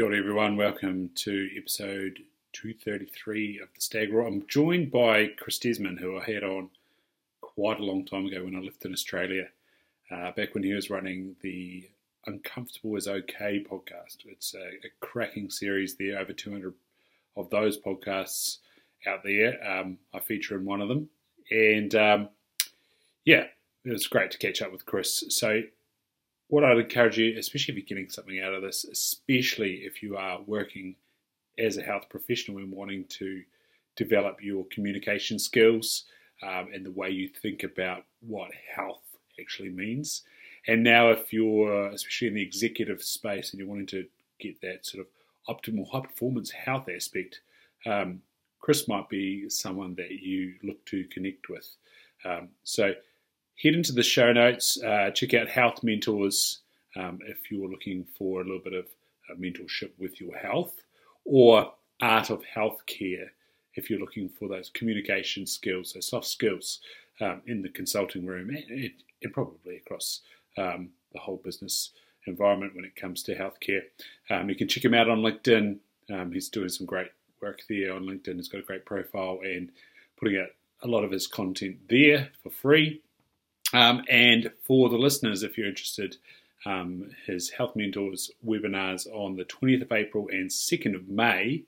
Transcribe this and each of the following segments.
Kia ora everyone, welcome to episode 233 of the Stag Roar. I'm joined by Chris Desmond, who I had on quite a long time ago when I lived in Australia, uh, back when he was running the Uncomfortable is Okay podcast. It's a, a cracking series there, over 200 of those podcasts out there. Um, I feature in one of them. And um, yeah, it was great to catch up with Chris. So what I'd encourage you, especially if you're getting something out of this, especially if you are working as a health professional and wanting to develop your communication skills um, and the way you think about what health actually means. And now, if you're especially in the executive space and you're wanting to get that sort of optimal high performance health aspect, um, Chris might be someone that you look to connect with. Um, so head into the show notes, uh, check out Health Mentors um, if you're looking for a little bit of uh, mentorship with your health, or Art of Healthcare if you're looking for those communication skills, those soft skills um, in the consulting room and, and probably across um, the whole business environment when it comes to healthcare. Um, you can check him out on LinkedIn. Um, he's doing some great work there on LinkedIn. He's got a great profile and putting out a lot of his content there for free. Um, and for the listeners, if you're interested, um, his Health Mentors webinars on the 20th of April and 2nd of May.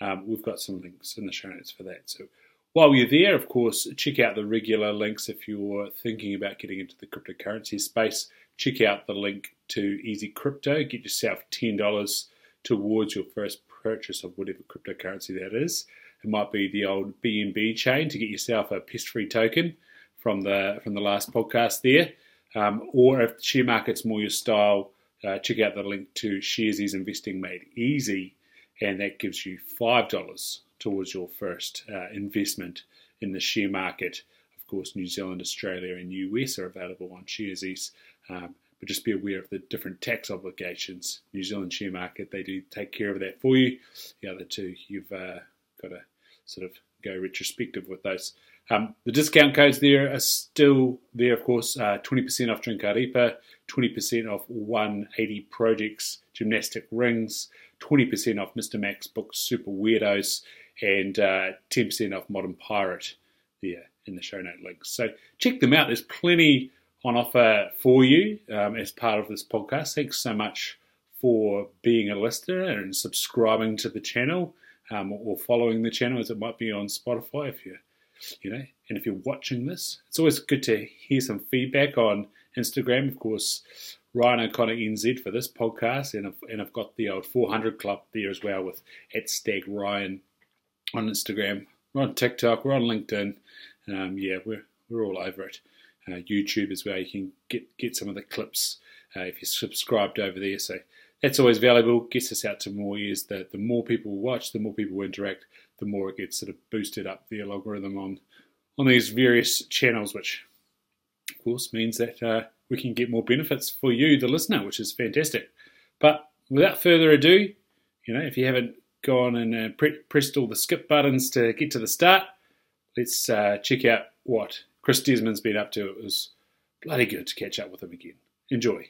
Um, we've got some links in the show notes for that. So while you're there, of course, check out the regular links if you're thinking about getting into the cryptocurrency space. Check out the link to Easy Crypto. Get yourself $10 towards your first purchase of whatever cryptocurrency that is. It might be the old BNB chain to get yourself a pest-free token from the from the last podcast there. Um, or if the share market's more your style, uh, check out the link to Sharesies Investing Made Easy, and that gives you five dollars towards your first uh, investment in the share market. Of course, New Zealand, Australia, and US are available on Sharesies. Um, but just be aware of the different tax obligations. New Zealand share market, they do take care of that for you. The other two, you've uh, got to sort of go retrospective with those. Um, the discount codes there are still there, of course. Uh, 20% off Drinkarepa, 20% off 180 Projects gymnastic rings, 20% off Mr. Mac's book Super Weirdos, and uh, 10% off Modern Pirate there in the show note links. So check them out. There's plenty on offer for you um, as part of this podcast. Thanks so much for being a listener and subscribing to the channel um, or following the channel as it might be on Spotify if you're you know, and if you're watching this, it's always good to hear some feedback on Instagram. Of course, Ryan O'Connor NZ for this podcast, and I've, and I've got the old 400 Club there as well with at Stag Ryan on Instagram. We're on TikTok, we're on LinkedIn. Um, yeah, we're we're all over it. Uh, YouTube as well. You can get get some of the clips uh, if you're subscribed over there. So that's always valuable. Gets us out to more ears. The the more people watch, the more people interact, the more it gets sort of boosted up the algorithm on on these various channels, which of course means that uh, we can get more benefits for you, the listener, which is fantastic. But without further ado, you know, if you haven't gone and uh, pre- pressed all the skip buttons to get to the start, let's uh, check out what Chris Desmond's been up to. It was bloody good to catch up with him again. Enjoy.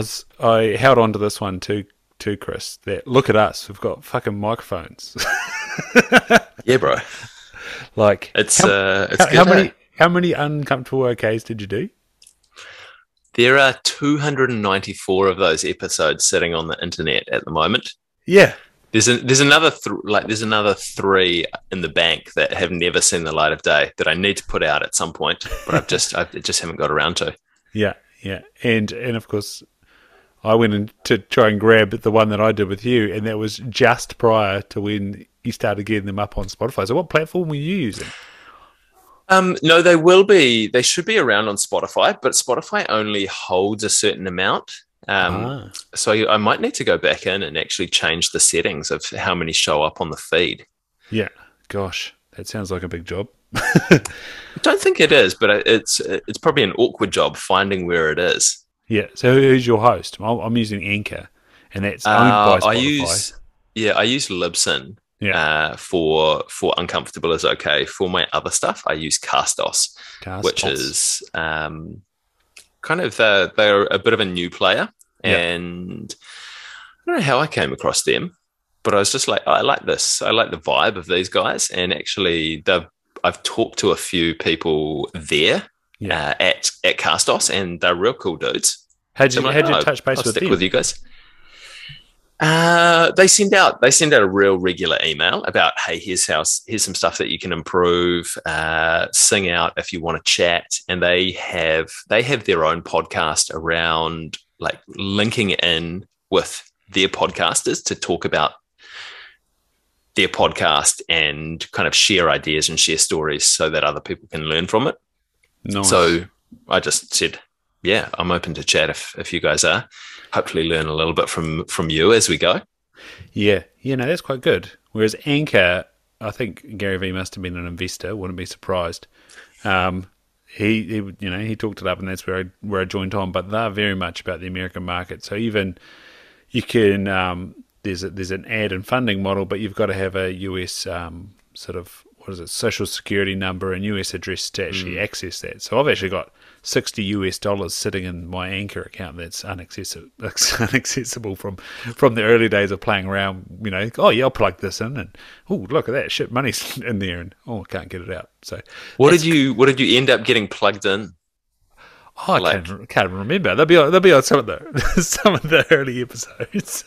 Was I held on to this one too, too, Chris. That look at us, we've got fucking microphones. yeah, bro. Like it's how, uh, it's how, how many how many uncomfortable OKs did you do? There are 294 of those episodes sitting on the internet at the moment. Yeah. There's a, there's another th- like there's another three in the bank that have never seen the light of day that I need to put out at some point, but I've just I just haven't got around to. Yeah, yeah, and and of course I went in to try and grab the one that I did with you, and that was just prior to when you started getting them up on Spotify. So, what platform were you using? Um, no, they will be. They should be around on Spotify, but Spotify only holds a certain amount. Um, ah. So I might need to go back in and actually change the settings of how many show up on the feed. Yeah, gosh, that sounds like a big job. I don't think it is, but it's it's probably an awkward job finding where it is. Yeah. So who's your host? I'm using Anchor, and that's owned uh. I use yeah, I use Libsyn Yeah. uh, for for uncomfortable is okay. For my other stuff, I use Castos, Castos. which is um, kind of uh, they're a bit of a new player, Yeah. and I don't know how I came across them, but I was just like, oh, I like this. I like the vibe of these guys, and actually, they've I've talked to a few people there Yeah. uh, at at Castos, and they're real cool dudes. How'd you, I'm how'd you touch base I'll with stick them? with you guys. Uh, they send out they send out a real regular email about hey here's how here's some stuff that you can improve uh, sing out if you want to chat and they have they have their own podcast around like linking in with their podcasters to talk about their podcast and kind of share ideas and share stories so that other people can learn from it Nice. so I just said, yeah, I'm open to chat if, if you guys are. Hopefully learn a little bit from from you as we go. Yeah, you know that's quite good. Whereas Anchor, I think Gary Vee must have been an investor. Wouldn't be surprised. Um, he, he, you know, he talked it up, and that's where I where I joined on. But they're very much about the American market. So even you can um, there's a, there's an ad and funding model, but you've got to have a US um, sort of what is it, social security number and US address to actually access that. So I've actually got sixty US dollars sitting in my Anchor account that's unaccessible, unaccessible from from the early days of playing around. You know, oh yeah, I'll plug this in, and oh look at that, shit, money's in there, and oh I can't get it out. So What did you what did you end up getting plugged in? Oh, I Like- can't, can't remember. They'll be on, they'll be on some of the some of the early episodes.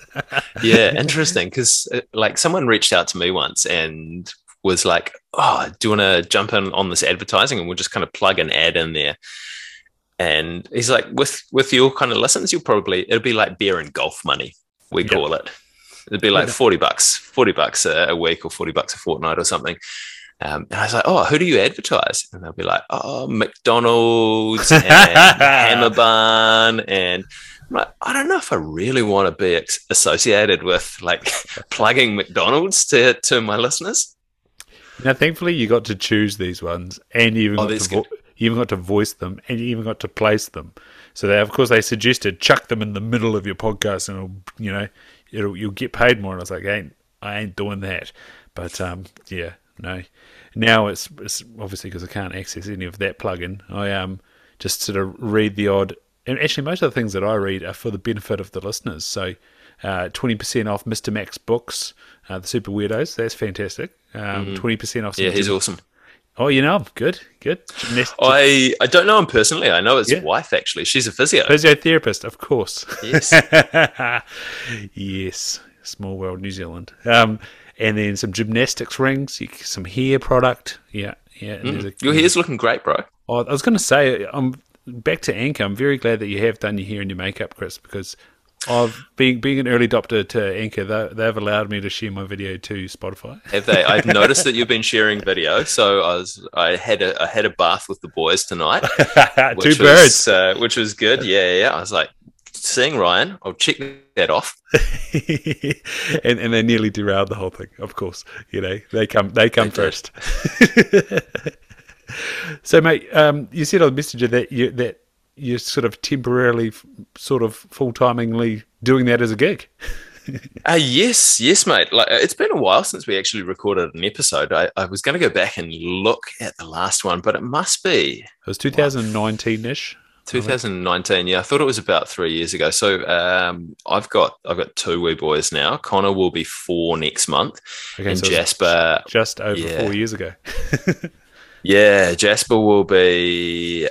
Yeah, interesting. Because uh, like someone reached out to me once and was like, "Oh, do you want to jump in on this advertising?" And we'll just kind of plug an ad in there. And he's like, "With with your kind of lessons, you'll probably it'll be like beer and golf money. We Yeah. call it. It'd be like forty bucks, forty bucks a, a week, or forty bucks a fortnight, or something." Um, and I was like, "Oh, who do you advertise?" And they'll be like, "Oh, McDonald's and Hammer Barn and." I'm like, I don't know if I really want to be ex- associated with like plugging McDonald's to, to my listeners. now, thankfully, you got to choose these ones, and even Oh, got to vo- you even got to voice them, and you even got to place them. So they, of course, they suggested chuck them in the middle of your podcast, and it'll, you know, you'll get paid more. And I was like, I ain't, I ain't doing that. But um, yeah, no. Now it's, it's obviously because I can't access any of that plugin. I um just sort of read the odd, and actually most of the things that I read are for the benefit of the listeners. So. Uh, 20% off Mr. Mac's books, uh, the Super Weirdos. That's fantastic. Um, 20% off. Yeah, he's awesome. Oh, you know. Good, good. Gymnast- I, I don't know him personally. I know his Yeah. wife actually. She's a physio. physiotherapist, of course. Yes. yes, small world, New Zealand. Um, and then some gymnastics rings, some hair product. Yeah, yeah. There's a- Your hair's looking great, bro. Oh, I was going to say, I'm back to Anchor. I'm very glad that you have done your hair and your makeup, Chris, because of being being an early adopter to Anchor, they, they've allowed me to share my video to Spotify. Have they? I've noticed that you've been sharing video. So I was I had a I had a bath with the boys tonight, Two which birds. was uh, which was good. Yeah, yeah. I was like, seeing Ryan, I'll check that off. and and they nearly derailed the whole thing. Of course, you know they come they come They first. so, mate, um, you said on Messenger that you that you're sort of temporarily, sort of full timingly doing that as a gig. Uh, yes, yes, mate. Like it's been a while since we actually recorded an episode. I, I was going to go back and look at the last one, but it must be It was 2019 ish. 2019. Yeah, I thought it was about three years ago. So um, I've got I've got two wee boys now. Connor will be four next month, Okay, and so Jasper just over yeah. four years ago. Yeah, Jasper will be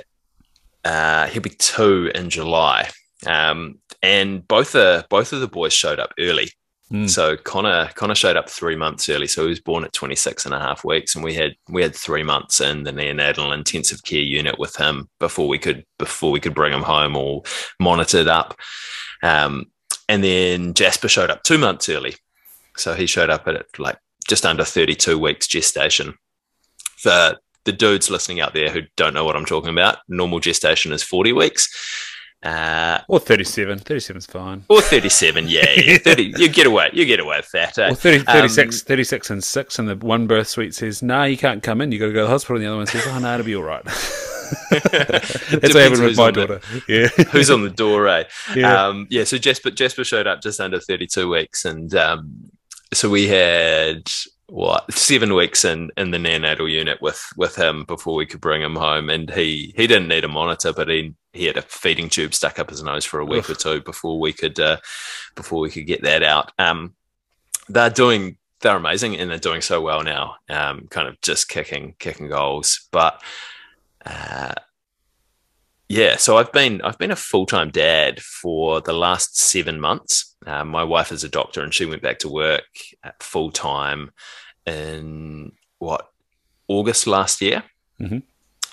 uh, he'll be two in July. Um, and both the both of the boys showed up early. Mm. So Connor Connor showed up three months early. So he was born at 26 and a half weeks, and we had we had three months in the neonatal intensive care unit with him before we could before we could bring him home or monitored up. Um, and then Jasper showed up two months early. So he showed up at like just under 32 weeks gestation. For the dudes listening out there who don't know what I'm talking about, normal gestation is 40 weeks. Uh, Or 37. 37 is fine. or 37, yeah, yeah. 30, you get away, you get away with that. eh? Or 30, Um, 36, 36 and 6, and the one birth suite says, no, you can't come in. You've got to go to the hospital. And the other one says, oh, no, it'll be all right. That's what happened with my on the- daughter. Yeah. Who's on the door, eh? Yeah. Um, yeah, so Jasper Jasper showed up just under 32 weeks, and um, so we had what seven weeks in in the neonatal unit with with him before we could bring him home, and he he didn't need a monitor, but he he had a feeding tube stuck up his nose for a week Oof. or two before we could uh, before we could get that out. Um, they're doing they're amazing and they're doing so well now. Um, kind of just kicking kicking goals, but. Uh, yeah, so I've been I've been a full time dad for the last seven months. Uh, my wife is a doctor, and she went back to work full time in what August last year. Mm-hmm.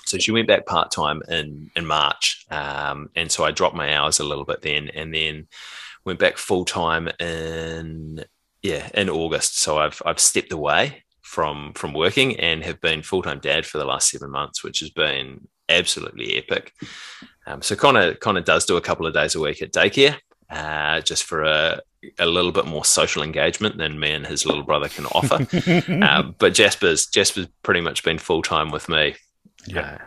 So she went back part time in in March, um, and so I dropped my hours a little bit then, and then went back full time in yeah in August. So I've I've stepped away from from working and have been full time dad for the last seven months, which has been absolutely epic. Um, so Connor Connor does do a couple of days a week at daycare, uh, just for a a little bit more social engagement than me and his little brother can offer. um, but Jasper's Jasper's pretty much been full time with me. Yeah, uh,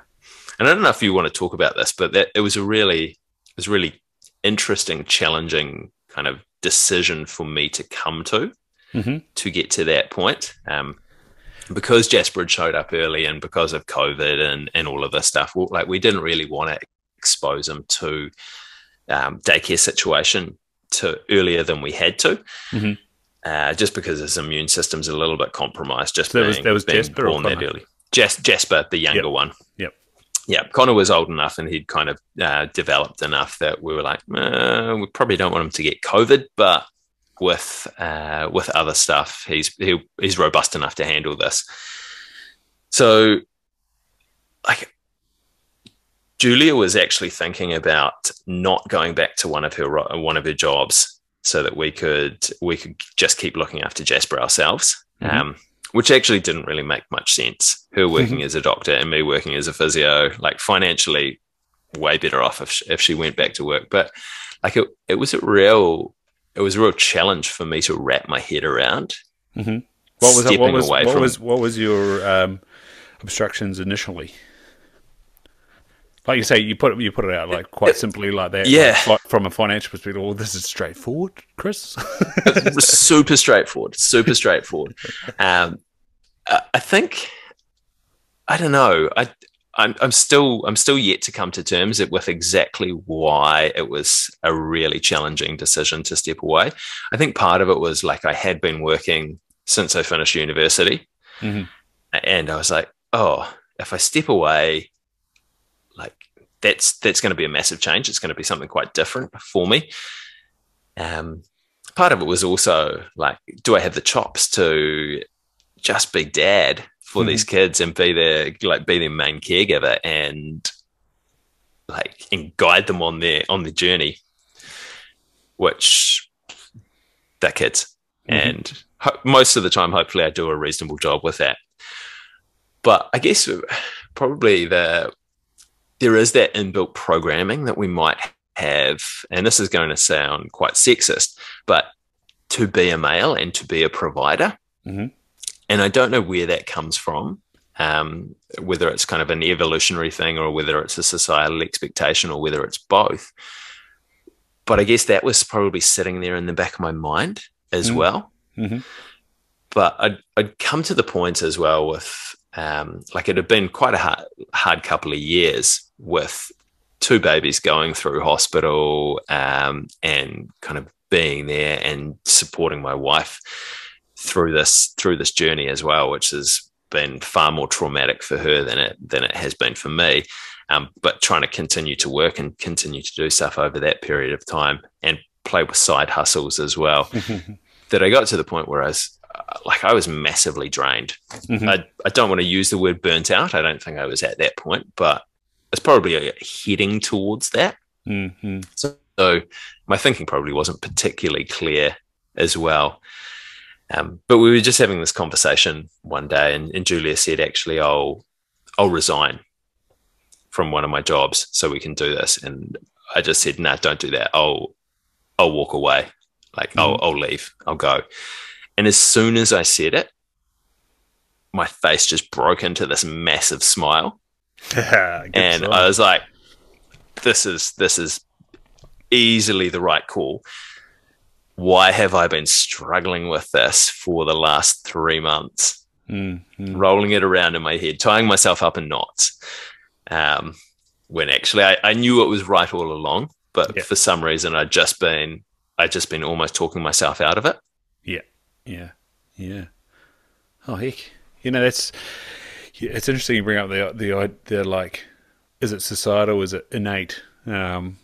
and I don't know if you want to talk about this, but that it was a really it was really interesting, challenging kind of decision for me to come to mm-hmm. to get to that point. Um, because Jasper had showed up early and because of COVID and, and all of this stuff, like we didn't really want to expose him to um, daycare situation to earlier than we had to. Mm-hmm. Uh, just because his immune system's a little bit compromised. Just so being, there was, there was Jasper born that early. Jas- Jasper, the younger yep. one. Yep. Yeah, Connor was old enough and he'd kind of uh, developed enough that we were like, uh, we probably don't want him to get COVID, but with uh, with other stuff. He's he, he's robust enough to handle this. So, like, Julia was actually thinking about not going back to one of her one of her jobs so that we could we could just keep looking after Jasper ourselves. Mm-hmm. Um, which actually didn't really make much sense. Her working mm-hmm. as a doctor and me working as a physio, like financially, way better off if she, if she went back to work. But like it, it was a real it was a real challenge for me to wrap my head around. Mm-hmm. What was what was what from, was what was your um, obstructions initially? Like you say, you put it you put it out like quite simply like that. Yeah, like, from a financial perspective, well, this is straightforward, Chris. super straightforward, super straightforward. Um, I think I don't know. I I'm, I'm still I'm still yet to come to terms with exactly why it was a really challenging decision to step away. I think part of it was like I had been working since I finished university, mm-hmm. and I was like, oh, if I step away, that's that's going to be a massive change. It's going to be something quite different for me. Um, part of it was also like, do I have the chops to just be dad for mm-hmm. these kids and be their like be their main caregiver and like and guide them on their on the journey which they're kids mm-hmm. and ho- most of the time hopefully i do a reasonable job with that but i guess probably the there is that inbuilt programming that we might have and this is going to sound quite sexist but to be a male and to be a provider mm-hmm and I don't know where that comes from. Um, whether it's kind of an evolutionary thing or whether it's a societal expectation or whether it's both. But I guess that was probably sitting there in the back of my mind as mm. well. Mm-hmm. But I'd, I'd, come to the point as well with um, like it had been quite a hard, hard couple of years with two babies going through hospital um, and kind of being there and supporting my wife through this through this journey as well, which has been far more traumatic for her than it than it has been for me. Um, but trying to continue to work and continue to do stuff over that period of time and play with side hustles as well. that I got to the point where I was like I was massively drained. Mm-hmm. I, I don't want to use the word burnt out. I don't think I was at that point, but it's probably heading towards that. Mm-hmm. So, so my thinking probably wasn't particularly clear as well. Um, but we were just having this conversation one day, and, and Julia said, "Actually, I'll I'll resign from one of my jobs so we can do this." And I just said, "No, nah, don't do that. I'll I'll walk away. Like mm-hmm. I'll I'll leave. I'll go." And as soon as I said it, my face just broke into this massive smile, and I was like, "This is this is easily the right call." why have I been struggling with this for the last three months? Mm, mm. Rolling it around in my head, tying myself up in knots. Um, when actually I, I knew it was right all along, but Yeah. for some reason I'd just been I'd just been almost talking myself out of it. Yeah, yeah, yeah. Oh heck, you know that's yeah, it's interesting you bring up the the the like, is it societal? Is it innate? Um,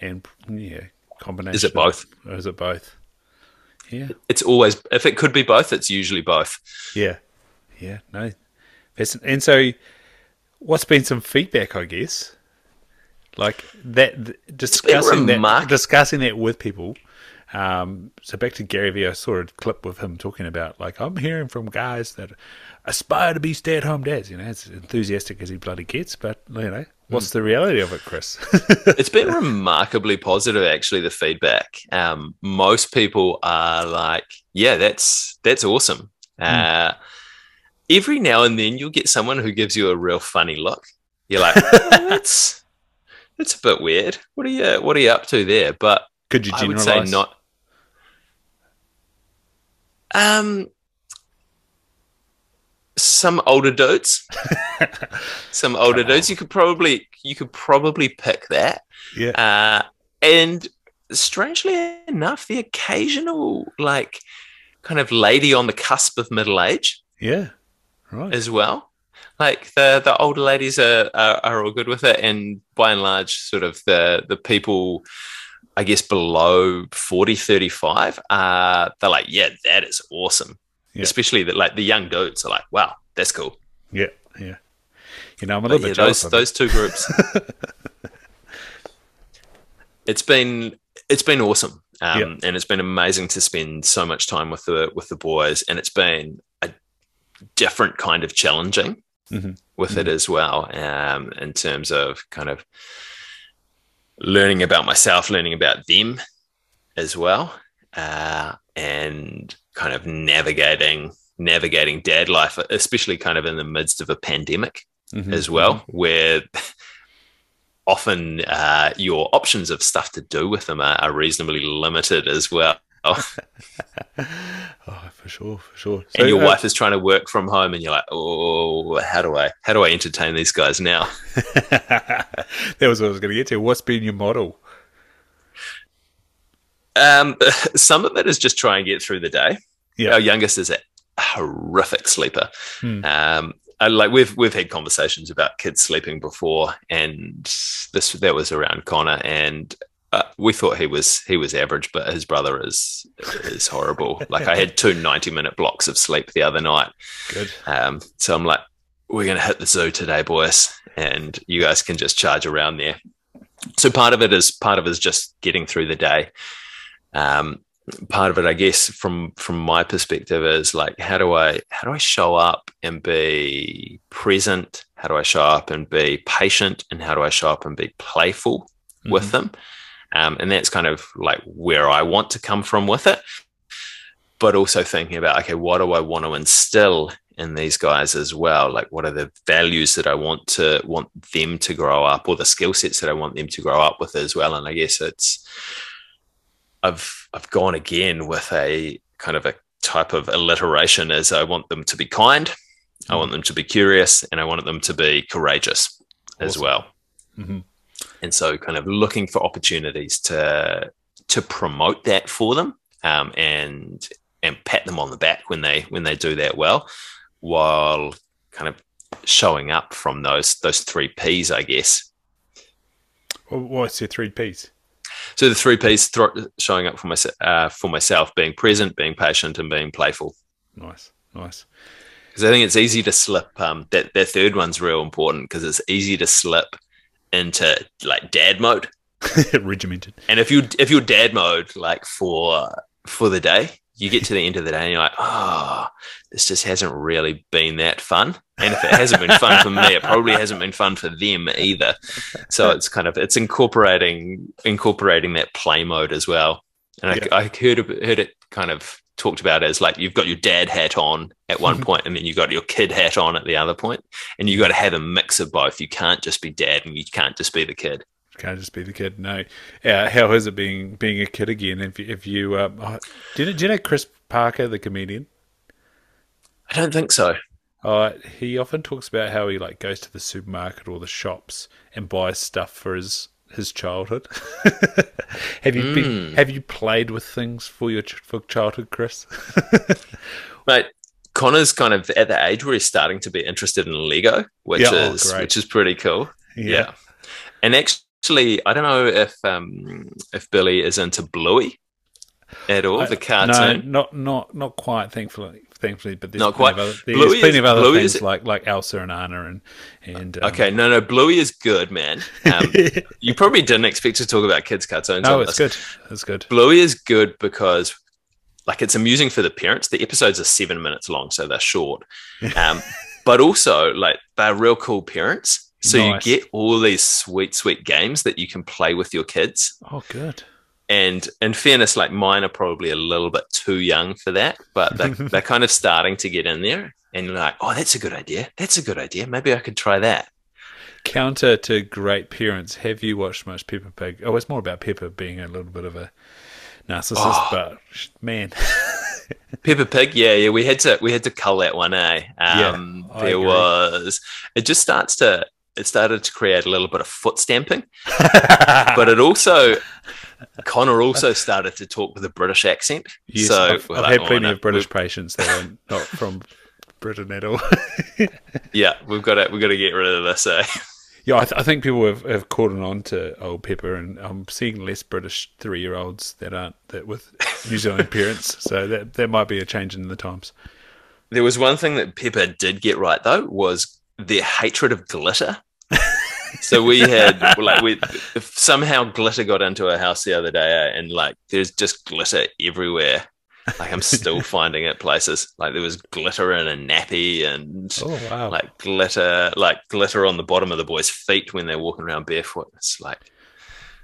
and yeah, combination. Is it both? Or is it both? Yeah, It's always if it could be both, it's usually both. yeah, yeah. No, That's- and so what's been some feedback? I guess like that discussing that discussing that with people. Um, so back to Gary Vee, I saw a clip with him talking about like I'm hearing from guys that aspire to be stay-at-home dads. You know, as enthusiastic as he bloody gets, but you know, what's the reality of it, Chris? it's been remarkably positive actually the feedback. Um, most people are like yeah that's that's awesome. Uh, every now and then you'll get someone who gives you a real funny look. You're like "Oh, that's that's a bit weird. What are you what are you up to there? But Could you i would say not um some older dudes. Some older Come dudes. You could probably you could probably pick that. Yeah, uh, and strangely enough, the occasional like kind of lady on the cusp of middle age yeah, right. as well. Like the the older ladies are, are are all good with it, and by and large, sort of the the people, I guess below 40, 35, uh, they're like, yeah, that is awesome. Yeah. Especially that like the young dudes are like, wow, that's cool. Yeah, yeah. You know, I'm a But little yeah, bit jealous those those two groups. it's been it's been awesome, um, Yeah. and it's been amazing to spend so much time with the with the boys, and it's been a different kind of challenging Mhm. with it as well, um, in terms of kind of learning about myself, learning about them as well, uh, and kind of navigating navigating dad life, especially kind of in the midst of a pandemic Mhm. as well, where often uh, your options of stuff to do with them are, are reasonably limited as well. Oh, for sure, for sure. and your uh, wife is trying to work from home, and you're like, "Oh, how do I how do I entertain these guys now?" that was what I was going to get to. What's been your model? Um, some of it is just try and get through the day. Yeah. Our youngest is a horrific sleeper. Hmm. Um, I, like we've we've had conversations about kids sleeping before, and this that was around Connor, and uh, we thought he was he was average, but his brother is is horrible. like I had two 90 minute blocks of sleep the other night, Good. um, so I'm like, we're gonna hit the zoo today, boys, and you guys can just charge around there. So part of it is part of it is just getting through the day. Um, part of it, I guess, from from my perspective, is like how do I how do I show up and be present? How do I show up and be patient? And how do I show up and be playful with Mhm. them? Um, and that's kind of like where I want to come from with it. But also thinking about okay, what do I want to instill in these guys as well? Like, what are the values that I want to want them to grow up, or the skill sets that I want them to grow up with as well? And I guess it's I've I've gone again with a kind of a type of alliteration as I want them to be kind, I want them to be curious, and I want them to be courageous as Awesome. well. Mhm. And so, kind of looking for opportunities to to promote that for them, um, and and pat them on the back when they when they do that well, while kind of showing up from those those three P's, I guess. What's your three P's? So the three P's thro- showing up for my, uh, for myself, being present, being patient, and being playful. Nice, nice. Because I think it's easy to slip. Um, that that third one's real important because it's easy to slip into like dad mode. Regimented. And if you if you're dad mode like for for the day, you get to the end of the day and you're like, oh, this just hasn't really been that fun. And if it hasn't been fun for me, it probably hasn't been fun for them either. So it's kind of it's incorporating incorporating that play mode as well. And Yeah. I, I heard heard it kind of talked about as like you've got your dad hat on at one point and then you got your kid hat on at the other point and you got to have a mix of both you can't just be dad and you can't just be the kid can't just be the kid. No, uh, how is it being being a kid again? If if you um, oh, do, you know, do you know Chris Parker, the comedian? I don't think so. Uh, he often talks about how he like goes to the supermarket or the shops and buys stuff for his his childhood. have you mm. been, hmm. have you played with things for your for childhood, Chris? Mate, Connor's kind of at the age where he's starting to be interested in Lego, which yeah, oh, is oh, which is pretty cool. Yeah. yeah. And actually, I don't know if um, if Billy is into Bluey at all, I, the cartoon. No, not not not quite. Thankfully, thankfully, but there's not quite. Of other, there's Bluey plenty is, of other Bluey things is, like like Elsa and Anna and and. Um, okay, no, no, Bluey is good, man. Um, you probably didn't expect to talk about kids' cartoons. No, it's this. good. It's good. Bluey is good because, like, it's amusing for the parents. The episodes are seven minutes long, so they're short. Um, but also, like, they're real cool parents. So nice. you get all these sweet, sweet games that you can play with your kids. Oh, good and in fairness, like mine are probably a little bit too young for that, but they're, they're kind of starting to get in there. And you're like, oh, that's a good idea. That's a good idea. Maybe I could try that. Counter to great parents, have you watched much Peppa Pig? Oh, it's more about Peppa being a little bit of a narcissist, oh. but man. Peppa Pig, yeah, yeah, we had to we had to cull that one, eh? Um, yeah, there was it just starts to it started to create a little bit of foot stamping, but it also Connor also started to talk with a British accent. Yes, so I've, I've had plenty oh, of British patients that are not from Britain at all. yeah, we've got to we've got to get rid of this. Eh? Yeah, I, th- I, think people have, have caught on to old Peppa, and I'm seeing less British three year olds that aren't that with New Zealand parents. So that that might be a change in the times. There was one thing that Peppa did get right though was their hatred of glitter so we had like we somehow glitter got into our house the other day and like there's just glitter everywhere like i'm still finding it places like there was glitter in a nappy and oh, wow. like glitter like glitter on the bottom of the boys feet when they're walking around barefoot it's like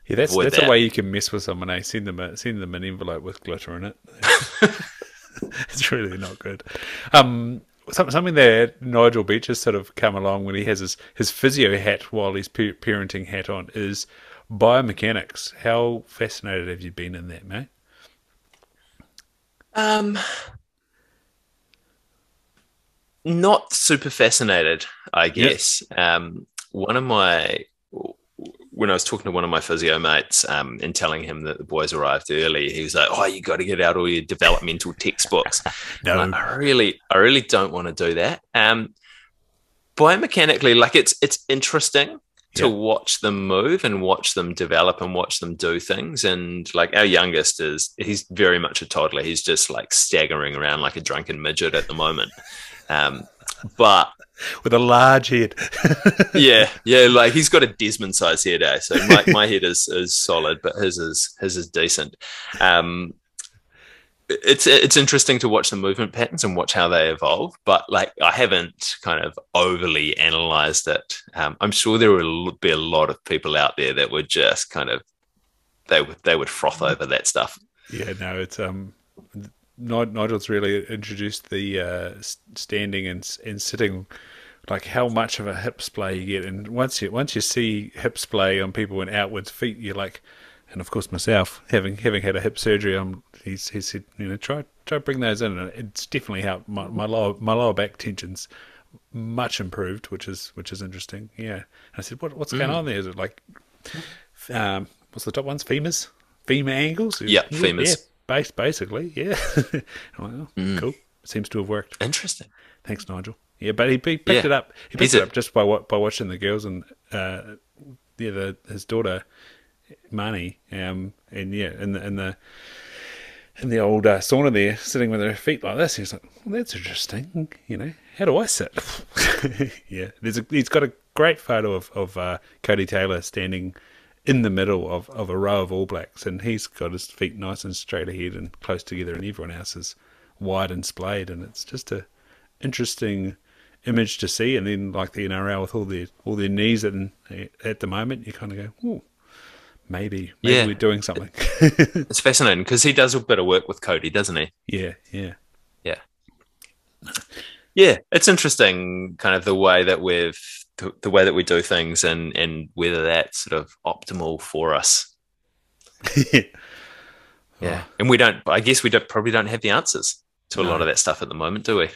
yeah that's that's that. a way you can mess with someone eh? send them a, send them an envelope with glitter in it it's really not good um something that Nigel Beach has sort of come along when he has his, his physio hat while he's parenting hat on is biomechanics. How fascinated have you been in that, mate? Um, not super fascinated, I guess. Yep. Um, one of my when I was talking to one of my physio mates um, and telling him that the boys arrived early, he was like, "Oh, you got to get out all your developmental textbooks." no, like, I really, I really don't want to do that. Um, biomechanically, like it's it's interesting to yeah. watch them move and watch them develop and watch them do things. And like our youngest is, he's very much a toddler. He's just like staggering around like a drunken midget at the moment. Um, but with a large head. yeah, yeah, like he's got a Desmond size head, eh? So my, my head is is solid, but his is his is decent. Um, it's it's interesting to watch the movement patterns and watch how they evolve, but like I haven't kind of overly analyzed it. Um, I'm sure there will be a lot of people out there that would just kind of they would they would froth over that stuff. Yeah, no, it's um Nigel's really introduced the uh, standing and and sitting, like how much of a hip splay you get, and once you once you see hip splay on people in outwards feet, you're like, and of course myself having having had a hip surgery, I'm he's he said you know try try bring those in, and it's definitely helped my my lower my lower back tensions much improved, which is which is interesting. Yeah, and I said what what's mm. going on there? Is it like um, what's the top ones? Femurs, femur angles? Yeah, femurs. Yeah, Base, basically, yeah. well, mm. Cool. Seems to have worked. Interesting. Thanks, Nigel. Yeah, but he, he picked yeah. it up. He picked He's it up just by by watching the girls and uh, yeah, the, his daughter, Marnie, um, and yeah, in the in the in the old uh, sauna there, sitting with her feet like this. He's like, well, "That's interesting." You know, how do I sit? yeah, there's a, he's got a great photo of of uh, Codie Taylor standing in the middle of, of a row of All Blacks, and he's got his feet nice and straight ahead and close together, and everyone else is wide and splayed, and it's just a interesting image to see. And then like the NRL with all their all their knees at at the moment, you kind of go, "Oh, maybe maybe yeah. we're doing something." it's fascinating because he does a bit of work with Codie, doesn't he? Yeah, yeah, yeah, yeah. It's interesting, kind of the way that we've the, the way that we do things and and whether that's sort of optimal for us. yeah, and we don't. I guess we don't probably don't have the answers to a no. lot of that stuff at the moment, do we?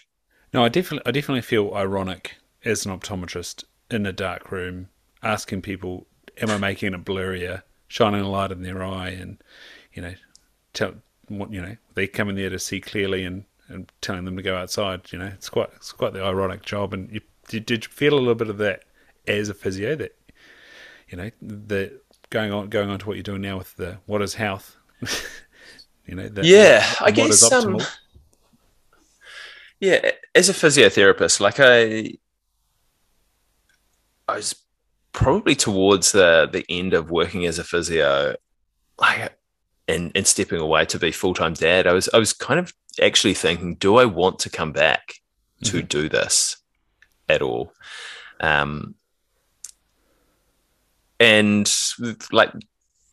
No, I definitely I definitely feel ironic as an optometrist in a dark room asking people, "Am I making it blurrier?" Shining a light in their eye, and you know, tell what you know they come in there to see clearly and and telling them to go outside. You know, it's quite it's quite the ironic job. And you did, did you feel a little bit of that as a physio that you know the going on going on to what you're doing now with the what is health. you know, the, yeah, the, I guess um, yeah, as a physiotherapist, like I, I was probably towards the the end of working as a physio, like and and stepping away to be full time dad. I was I was kind of actually thinking, do I want to come back to mm-hmm. do this at all? Um, and like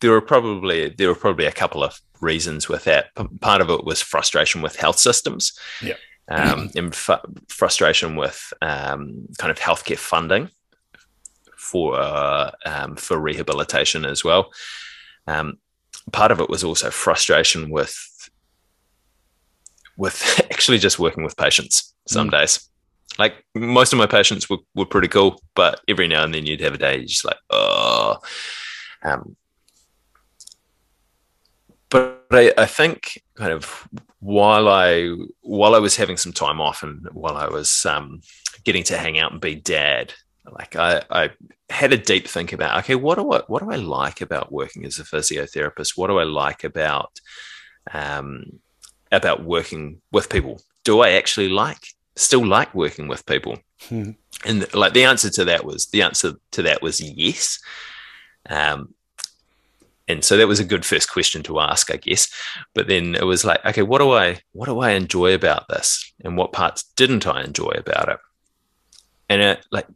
there were probably there were probably a couple of reasons with that. P- part of it was frustration with health systems, yeah, um, and frustration with um, kind of healthcare funding for uh, um, for rehabilitation as well. Um, part of it was also frustration with with actually just working with patients some mm. days. Like most of my patients were, were pretty cool, but every now and then you'd have a day just like, oh. Um, but I, I think kind of while I while I was having some time off and while I was um, getting to hang out and be dad, like I, I had a deep think about okay, what do I what do I like about working as a physiotherapist? What do I like about um, about working with people? Do I actually like still like working with people? Hmm. And like the answer to that was the answer to that was yes. Um, and so that was a good first question to ask, I guess. But then it was like, okay, what do I what do I enjoy about this, and what parts didn't I enjoy about it? And it, like,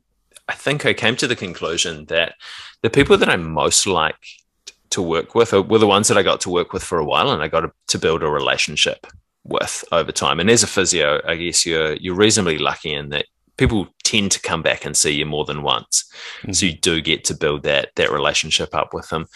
I think I came to the conclusion that the people that I most like to work with were the ones that I got to work with for a while, and I got to, to build a relationship with over time. And as a physio, I guess you're you're reasonably lucky in that people tend to come back and see you more than once. Mm-hmm. So you do get to build that that relationship up with them.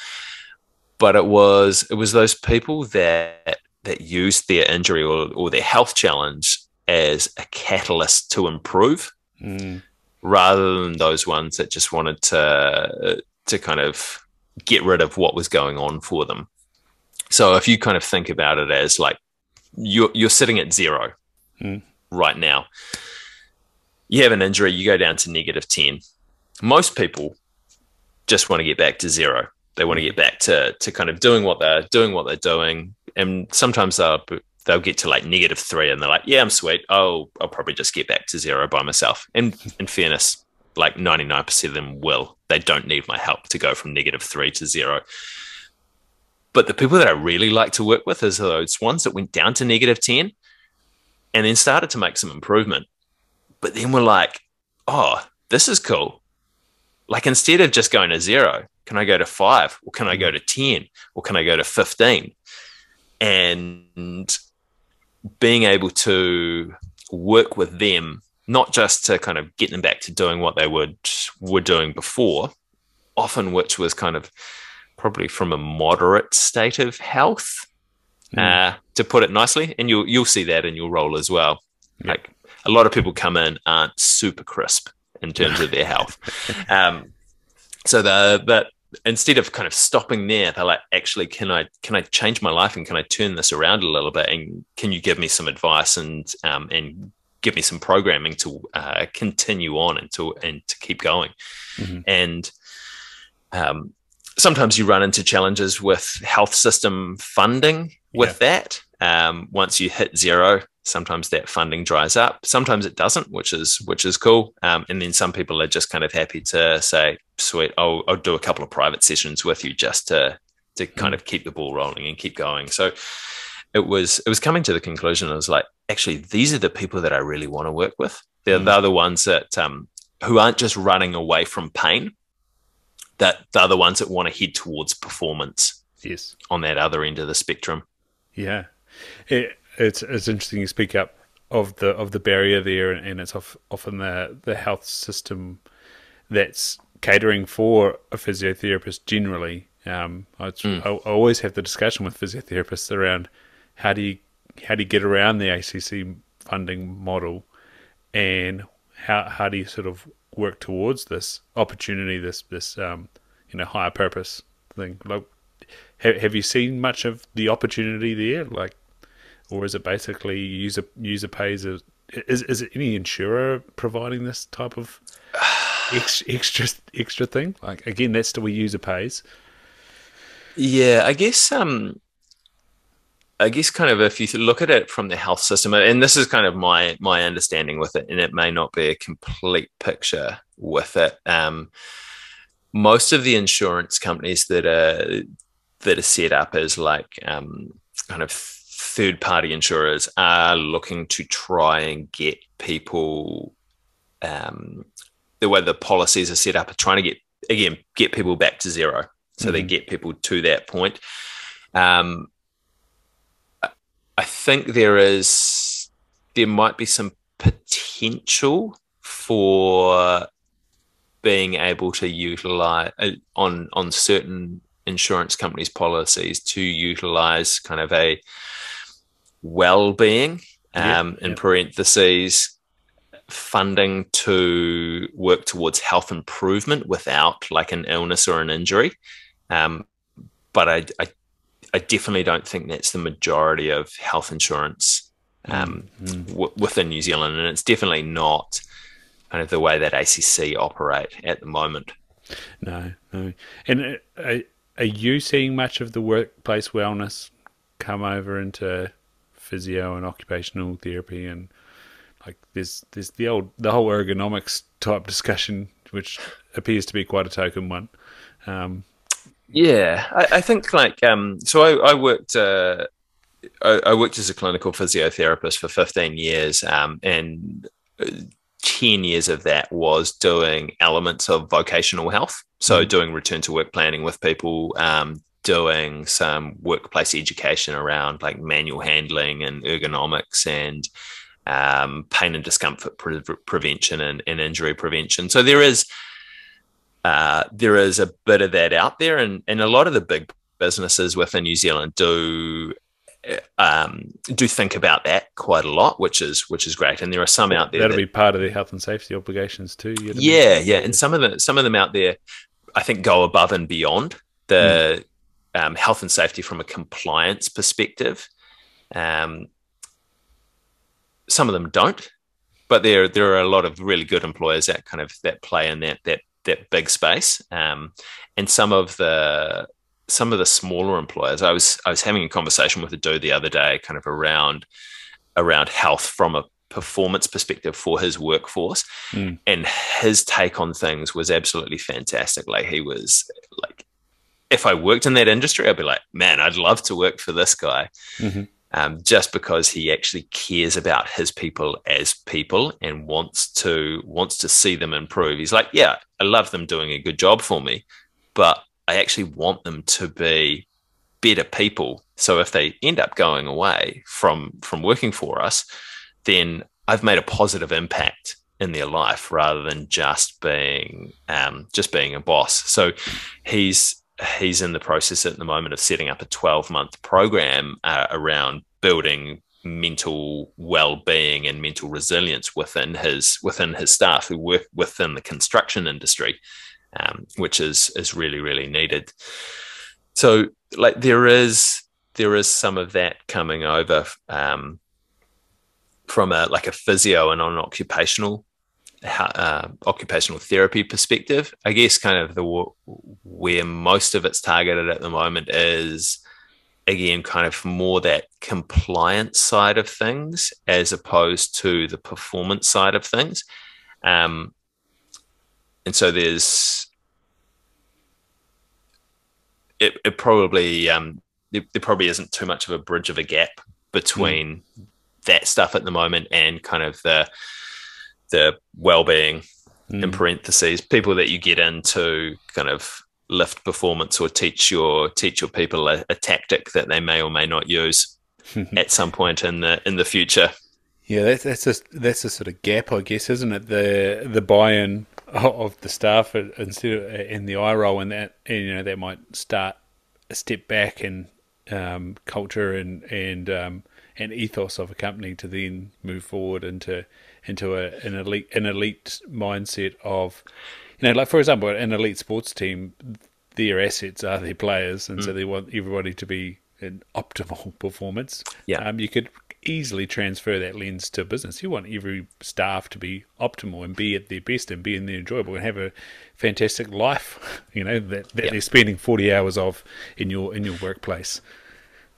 But it was it was those people that that used their injury or, or their health challenge as a catalyst to improve mm. rather than those ones that just wanted to to kind of get rid of what was going on for them. So if you kind of think about it as like you're you're sitting at zero mm. right now. You have an injury, you go down to negative ten. Most people just want to get back to zero. They want to get back to to kind of doing what they're doing what they're doing, and sometimes they'll they'll get to like negative three, and they're like, "Yeah, I'm sweet. Oh, I'll probably just get back to zero by myself." And in fairness, like ninety nine percent of them will. They don't need my help to go from negative three to zero. But the people that I really like to work with is those ones that went down to negative 10 and then started to make some improvement. But then we're like, oh, this is cool. Like instead of just going to zero, can I go to five? Or can I go mm-hmm. to 10? Or can I go to 15? And being able to work with them, not just to kind of get them back to doing what they would were doing before, often which was kind of probably from a moderate state of health, mm. uh, to put it nicely. And you'll you'll see that in your role as well. Like a lot of people come in aren't super crisp in terms of their health. Um, so the that instead of kind of stopping there, they're like, actually, can I can I change my life and can I turn this around a little bit? And can you give me some advice and um, and give me some programming to uh, continue on and to and to keep going? Mm-hmm. And um, sometimes you run into challenges with health system funding with yeah. that. Um, once you hit zero, sometimes that funding dries up. Sometimes it doesn't, which is which is cool. Um, and then some people are just kind of happy to say, "Sweet, I'll, I'll do a couple of private sessions with you just to to mm. kind of keep the ball rolling and keep going." So it was it was coming to the conclusion. I was like, actually, these are the people that I really want to work with. They're, mm. they're the ones that um, who aren't just running away from pain, that they're the ones that want to head towards performance. Yes. On that other end of the spectrum. Yeah. It, it's it's interesting you speak up of the of the barrier there and, and it's often the the health system that's catering for a physiotherapist generally. Um, I, mm. I, I, always have the discussion with physiotherapists around how do you how do you get around the ACC funding model, and how how do you sort of work towards this opportunity, this this um, you know higher purpose thing. Like, have, have you seen much of the opportunity there? Like, or is it basically user user pays? A, is is it any insurer providing this type of extra extra, extra thing? Like again, that's the way user pays. Yeah, I guess um, I guess kind of if you look at it from the health system, and this is kind of my my understanding with it, and it may not be a complete picture with it. Um, most of the insurance companies that are that are set up as like um, kind of third party insurers are looking to try and get people um, the way the policies are set up are trying to get again get people back to zero so mm-hmm. they get people to that point um, I think there is there might be some potential for being able to utilize uh, on on certain insurance companies policies to utilize kind of a well-being um, in parentheses funding to work towards health improvement without like an illness or an injury. Um, but I, I I definitely don't think that's the majority of health insurance um, mm-hmm. w- within New Zealand, and it's definitely not kind of the way that ACC operate at the moment. No, no. And uh, are you seeing much of the workplace wellness come over into physio and occupational therapy and like there's there's the old the whole ergonomics type discussion which appears to be quite a token one um, yeah, I, I think like um, so. I, I worked. Uh, I, I, worked as a clinical physiotherapist for 15 years, um, and uh, 10 years of that was doing elements of vocational health. So, mm. doing return to work planning with people, um, doing some workplace education around like manual handling and ergonomics and um, pain and discomfort pre- prevention and, and, injury prevention. So, there is uh, there is a bit of that out there, and and a lot of the big businesses within New Zealand do um, do think about that quite a lot, which is which is great. And there are some out there that'll that, be part of their health and safety obligations too. Yeah, yeah, and some of the some of them out there, I think, go above and beyond the mm. um, health and safety from a compliance perspective. Um, some of them don't, but there there are a lot of really good employers that kind of that play in that that that big space. Um, and some of the some of the smaller employers, I was I was having a conversation with a dude the other day, kind of around around health from a performance perspective for his workforce, mm. and his take on things was absolutely fantastic. Like he was like, if I worked in that industry, I'd be like, man, I'd love to work for this guy. Mm-hmm um, just because he actually cares about his people as people and wants to wants to see them improve. He's like, yeah, I love them doing a good job for me, but I actually want them to be better people. So if they end up going away from from working for us, then I've made a positive impact in their life rather than just being um, just being a boss. So he's he's in the process at the moment of setting up a 12 month program uh, around building mental well-being and mental resilience within his within his staff who work within the construction industry um, which is is really really needed. So like there is there is some of that coming over um, from a like a physio and an occupational uh, occupational therapy perspective, I guess kind of the where most of it's targeted at the moment is again kind of more that compliance side of things as opposed to the performance side of things. Um, and so there's it, it probably um, there, there, probably isn't too much of a bridge of a gap between mm. that stuff at the moment and kind of the the well-being mm. in parentheses people that you get into kind of lift performance or teach your teach your people a, a tactic that they may or may not use at some point in the in the future yeah that's that's a that's a sort of gap i guess isn't it the the buy-in of the staff instead of in the eye roll, and that and, you know that might start a step back in um, culture and and um, and ethos of a company to then move forward into into a, an elite an elite mindset of you know like for example an elite sports team their assets are their players and mm. so they want everybody to be in optimal performance. Yeah. Um, you could easily transfer that lens to business. You want every staff to be optimal and be at their best and be in their enjoyable and have a fantastic life you know that, that yeah. they're spending 40 hours of in your in your workplace.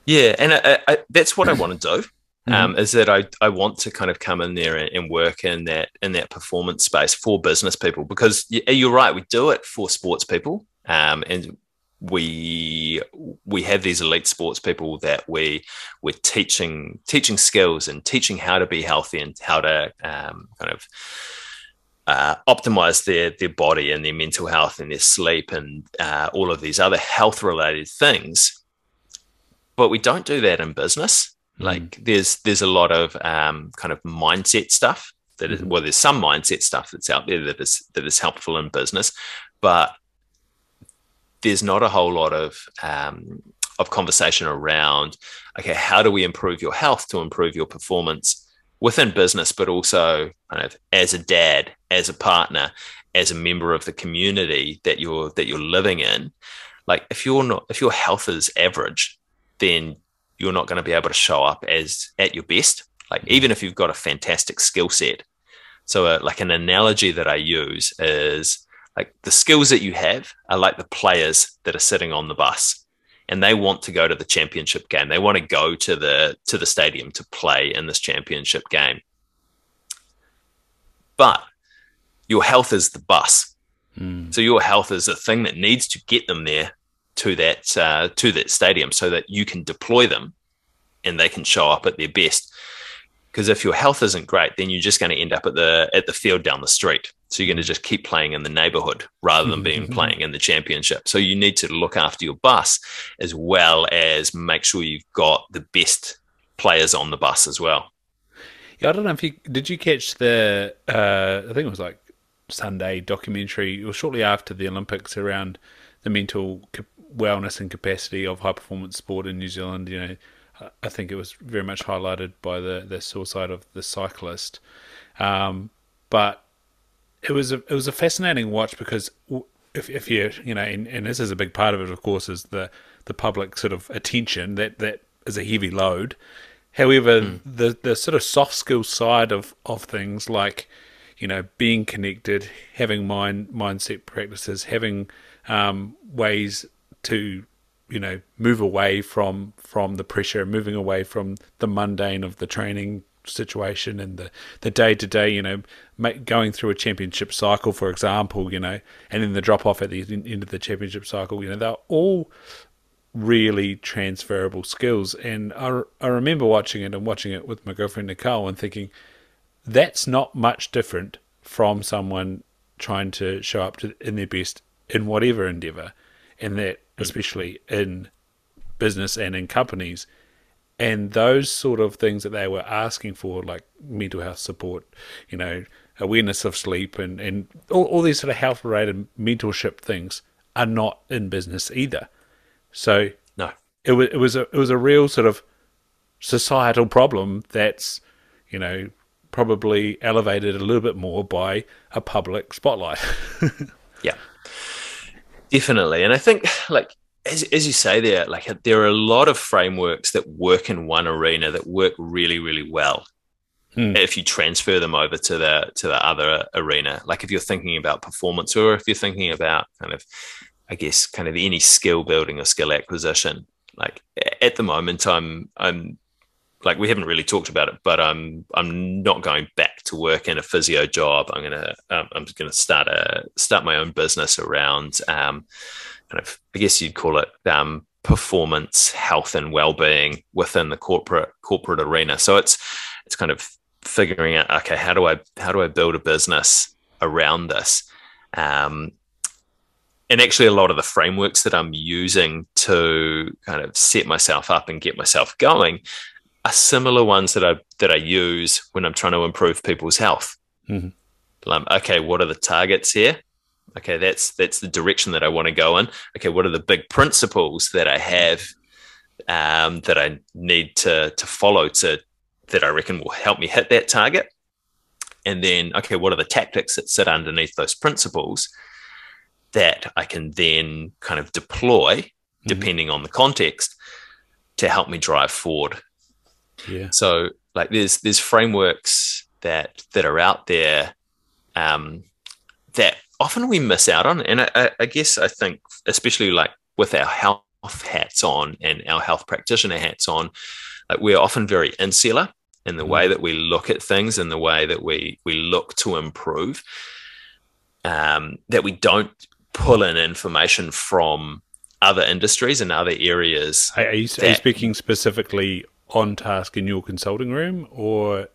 Yeah and I, I, that's what i want to do Mm-hmm. Um, is that I, I want to kind of come in there and, and, work in that in that performance space for business people because you're right we do it for sports people um, and we we have these elite sports people that we we're teaching teaching skills and teaching how to be healthy and how to um, kind of uh, optimize their their body and their mental health and their sleep and uh, all of these other health related things but we don't do that in business Mm. Like there's there's a lot of um, kind of mindset stuff that is, mm-hmm. well, there's some mindset stuff that's out there that is that is helpful in business, but there's not a whole lot of um, of conversation around okay, how do we improve your health to improve your performance within business, but also kind of as a dad, as a partner, as a member of the community that you're that you're living in. Like if you're not if your health is average, then you're not going to be able to show up as at your best. Like even if you've got a fantastic skill set. So uh, like an analogy that i use is like the skills that you have are like the players that are sitting on the bus. And they want to go to the championship game. They want to go to the to the stadium to play in this championship game. But your health is the bus. Mm. so your health is the thing that needs to get them there to that uh, to that stadium so that you can deploy them and they can show up at their best. Because if your health isn't great, then you're just going to end up at the at the field down the street. So you're going to just keep playing in the neighborhood rather than being playing in the championship. So you need to look after your bus as well as make sure you've got the best players on the bus as well. Yeah, I don't know if you did you catch the uh, I think it was like Sunday documentary or shortly after the Olympics around the mental wellness and capacity of high performance sport in New Zealand. You know, I think it was very much highlighted by the the suicide of the cyclist. Um, but it was a it was a fascinating watch because if if you you know and, and this is a big part of it, of course, is the the public sort of attention that that is a heavy load. However, mm. the the sort of soft skill side of of things like you know being connected, having mind mindset practices, having um, ways to you know move away from from the pressure, moving away from the mundane of the training situation and the the day to day, you know, going through a championship cycle, for example, you know, and then the drop off at the end of the championship cycle, you know, they're all really transferable skills. And I, I remember watching it and watching it with my girlfriend Nicole and thinking that's not much different from someone trying to show up to in their best in whatever endeavor and that especially in business and in companies. And those sort of things that they were asking for, like mental health support, you know, awareness of sleep, and, and all, all these sort of health related mentorship things, are not in business either. So no, it was it was a it was a real sort of societal problem that's you know probably elevated a little bit more by a public spotlight. yeah. Definitely. And I think, like, as, as you say there, like, there are a lot of frameworks that work in one arena that work really, really well. Hmm. If you transfer them over to the to the other arena, like if you're thinking about performance, or if you're thinking about kind of, I guess, kind of any skill building or skill acquisition, like at the moment, I'm I'm like we haven't really talked about it, but I'm I'm not going back to work in a physio job. I'm gonna um, I'm gonna start a start my own business around um, kind of I guess you'd call it um, performance, health, and well being within the corporate corporate arena. So it's it's kind of figuring out okay how do I how do I build a business around this. Um, and actually, a lot of the frameworks that I'm using to kind of set myself up and get myself going are similar ones that I that I use when I'm trying to improve people's health. Mm-hmm. Okay, what are the targets here? Okay, that's that's the direction that I want to go in. Okay, what are the big principles that I have um, that I need to to follow to that I reckon will help me hit that target? And then, okay, what are the tactics that sit underneath those principles that I can then kind of deploy, mm-hmm. depending on the context, to help me drive forward? Yeah. So, like, there's there's frameworks that that are out there um, that often we miss out on, and I, I guess I think, especially like with our health hats on and our health practitioner hats on, like we're often very insular in the way mm. that we look at things and the way that we we look to improve um, that we don't pull in information from other industries and other areas are you, that, are you speaking specifically on task in your consulting room or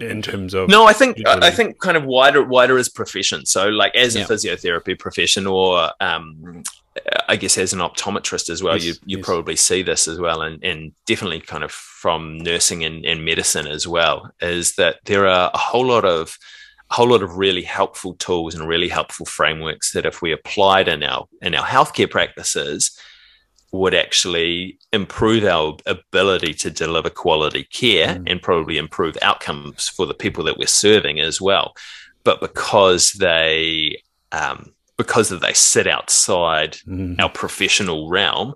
in terms of no i think i think kind of wider wider as profession so like as a yeah. physiotherapy profession or um, I guess as an optometrist as well, yes, you you yes. probably see this as well, and, and definitely kind of from nursing and, and medicine as well, is that there are a whole lot of a whole lot of really helpful tools and really helpful frameworks that if we applied in our in our healthcare practices would actually improve our ability to deliver quality care mm. and probably improve outcomes for the people that we're serving as well. But because they um, because they sit outside mm. our professional realm.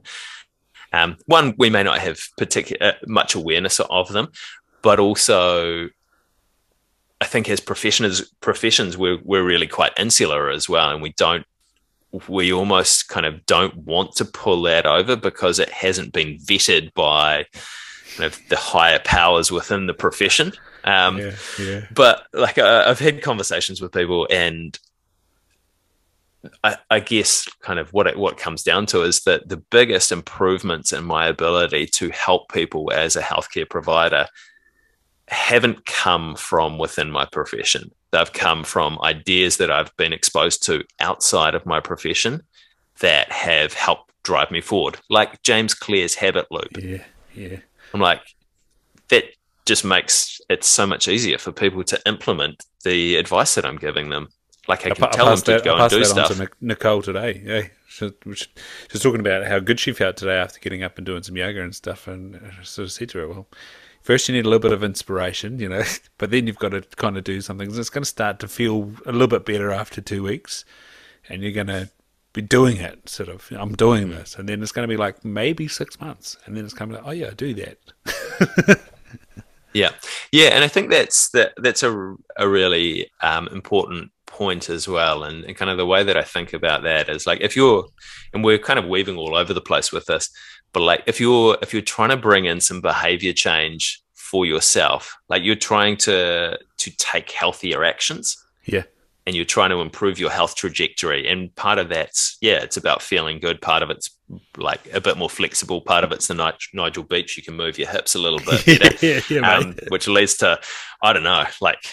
Um, one, we may not have particular uh, much awareness of them, but also, I think as professions, professions, we're we're really quite insular as well, and we don't, we almost kind of don't want to pull that over because it hasn't been vetted by kind of the higher powers within the profession. Um, yeah, yeah. But like uh, I've had conversations with people, and I, I, guess kind of what it what it comes down to is that the biggest improvements in my ability to help people as a healthcare provider haven't come from within my profession. They've come from ideas that I've been exposed to outside of my profession that have helped drive me forward. Like James Clear's habit loop. Yeah, yeah. I'm like, that just makes it so much easier for people to implement the advice that I'm giving them. Like I can I, tell I them to that, go and do stuff. to Nicole today. Yeah, she, she's talking about how good she felt today after getting up and doing some yoga and stuff. And I sort of said to her, "Well, first you need a little bit of inspiration, you know, but then you've got to kind of do something. It's going to start to feel a little bit better after two weeks, and you're going to be doing it. Sort of, I'm doing mm. this, and then it's going to be like maybe six months, and then it's going to be like, oh yeah, I do that." yeah, yeah, and I think that's that that's a a really um, important point as well. And, and, kind of the way that I think about that is like if you're, and we're kind of weaving all over the place with this, but like if you're if you're trying to bring in some behavior change for yourself, like you're trying to to take healthier actions. Yeah. And you're trying to improve your health trajectory. And part of that's, yeah, it's about feeling good. Part of it's like a bit more flexible. Part of it's the Nigel Beach. You can move your hips a little bit, yeah, yeah, um, which leads to, I don't know, like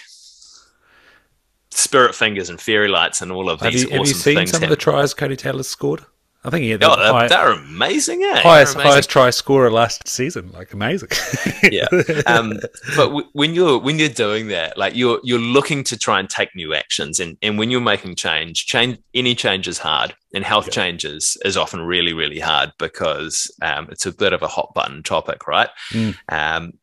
spirit fingers and fairy lights and all of have these you, awesome Have you seen some happen. of the tries Codie Taylor scored? I think he had the oh, they're, high, they're amazing, yeah. Highest, amazing. highest try scorer last season, like amazing. yeah, um, but w- when you're when you're doing that, like you're you're looking to try and take new actions, and and when you're making change, change any change is hard, and health yeah. changes is often really really hard because um, it's a bit of a hot button topic, right? Mm. Um,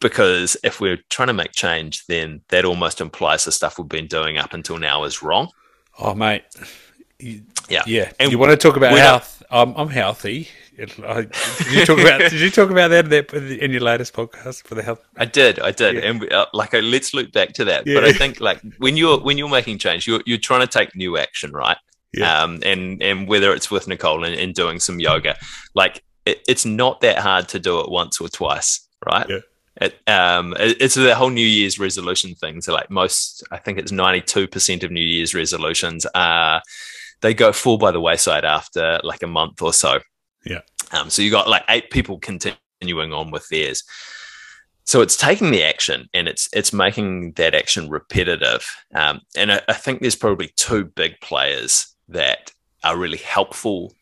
because if we're trying to make change, then that almost implies the stuff we've been doing up until now is wrong. Oh, mate. Yeah, yeah. And you want to talk about health? I'm, I'm healthy. did you talk about? did you talk about that in your latest podcast for the health? I did, I did, yeah. and we, uh, like, let's look back to that. Yeah. But I think, like, when you're when you're making change, you're you're trying to take new action, right? Yeah. Um, and and whether it's with Nicole and, and doing some yoga, like, it, it's not that hard to do it once or twice, right? Yeah. It, um, it's the whole New Year's resolution thing. So, like most, I think it's ninety-two percent of New Year's resolutions are they go fall by the wayside after like a month or so. Yeah. Um, so you got like eight people continuing on with theirs. So it's taking the action and it's it's making that action repetitive. Um, and I, I think there's probably two big players that are really helpful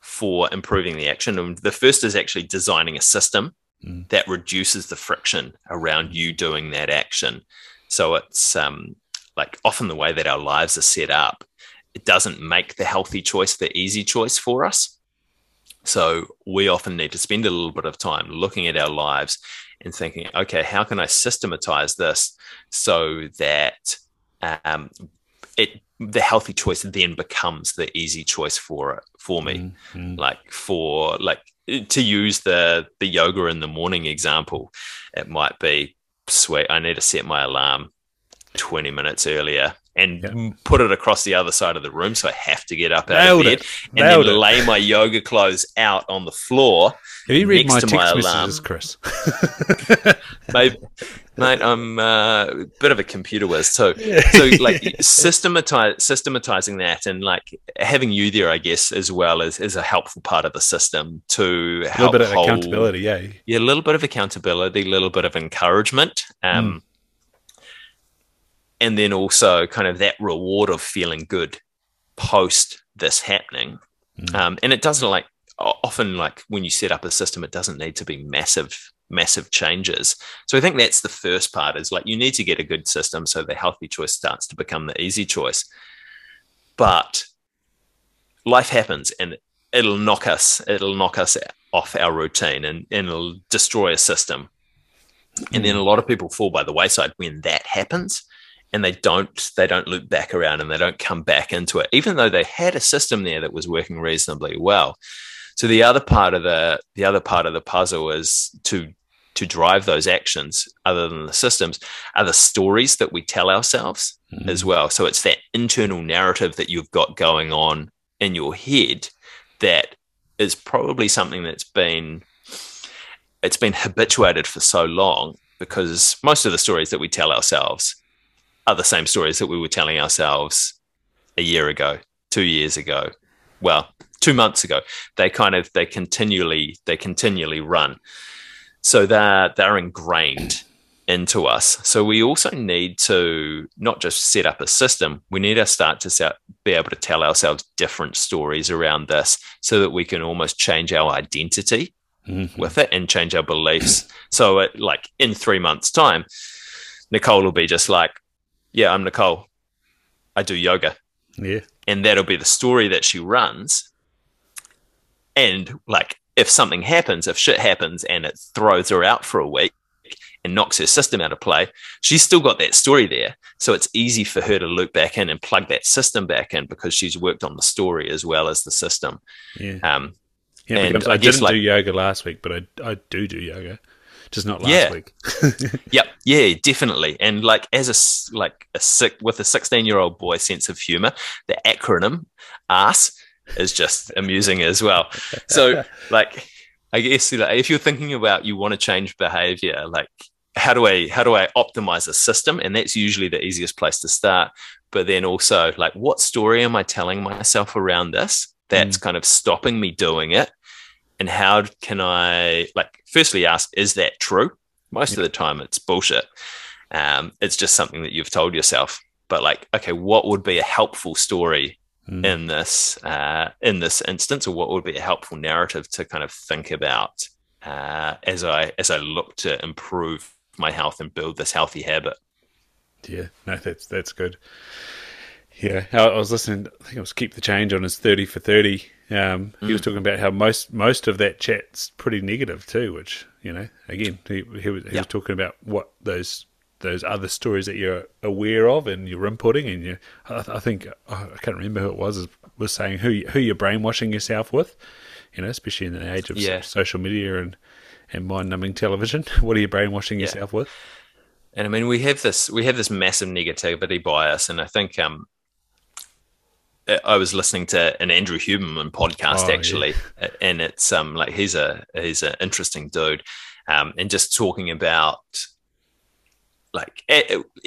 for improving the action. And the first is actually designing a system mm. that reduces the friction around you doing that action. So it's um, like often the way that our lives are set up, it doesn't make the healthy choice the easy choice for us. So we often need to spend a little bit of time looking at our lives and thinking, okay, how can I systematize this so that um, it the healthy choice then becomes the easy choice for for me, mm-hmm. like for like to use the the yoga in the morning example, it might be sweet. I need to set my alarm 20 minutes earlier and yeah. put it across the other side of the room. So I have to get up out Nailed of bed it. and Nailed then it. lay my yoga clothes out on the floor. Have you read my text my messages, Chris? Maybe, mate, I'm uh, a bit of a computer whiz too. So like systematize, systematizing that and like having you there, I guess, as well as is a helpful part of the system to help. A little bit of hold, accountability, yeah. Yeah, a little bit of accountability, a little bit of encouragement. Um, mm and then also kind of that reward of feeling good post this happening. Mm. Um, and it doesn't like often like when you set up a system, it doesn't need to be massive, massive changes. So I think that's the first part is like you need to get a good system so the healthy choice starts to become the easy choice. But life happens and it'll knock us, it'll knock us off our routine and, and it'll destroy a system. And then a lot of people fall by the wayside when that happens and they don't they don't loop back around and they don't come back into it even though they had a system there that was working reasonably well so the other part of the the other part of the puzzle is to to drive those actions other than the systems are the stories that we tell ourselves mm-hmm. as well so it's that internal narrative that you've got going on in your head that is probably something that's been it's been habituated for so long because most of the stories that we tell ourselves are the same stories that we were telling ourselves a year ago, two years ago, well, two months ago. They kind of they continually they continually run, so they're they're ingrained into us. So we also need to not just set up a system. We need to start to set, be able to tell ourselves different stories around this, so that we can almost change our identity mm-hmm. with it and change our beliefs. so, it, like in three months' time, Nicole will be just like, yeah, I'm Nicole. I do yoga. Yeah. And that'll be the story that she runs. And like, if something happens, if shit happens and it throws her out for a week and knocks her system out of play, she's still got that story there. So it's easy for her to loop back in and plug that system back in because she's worked on the story as well as the system. Yeah. Um, yeah, and I, I didn't like, do yoga last week, but I, I do do yoga just not last yeah. week. yep, yeah, definitely. And like as a like a sick with a 16 year old boy sense of humor, the acronym ARS is just amusing as well. So like I guess like, if you're thinking about you want to change behavior, like how do I how do I optimize a system? And that's usually the easiest place to start. But then also like what story am I telling myself around this that's mm. kind of stopping me doing it? And how can I like firstly ask, is that true? Most yeah. of the time it's bullshit. Um, it's just something that you've told yourself. But like, okay, what would be a helpful story mm. in this uh, in this instance, or what would be a helpful narrative to kind of think about uh, as I as I look to improve my health and build this healthy habit? Yeah, no, that's that's good. Yeah, I was listening. I think it was Keep the Change on his thirty for thirty um, he mm. was talking about how most most of that chat's pretty negative too, which you know, again, he, he, was, he yep. was talking about what those those other stories that you're aware of and you're inputting, and you, I, I think oh, I can't remember who it was was saying who who you're brainwashing yourself with, you know, especially in the age of yeah. social media and and mind numbing television. what are you brainwashing yeah. yourself with? And I mean, we have this we have this massive negativity bias, and I think um, I was listening to an Andrew Huberman podcast oh, actually, yeah. and it's um like he's a he's an interesting dude, um, and just talking about like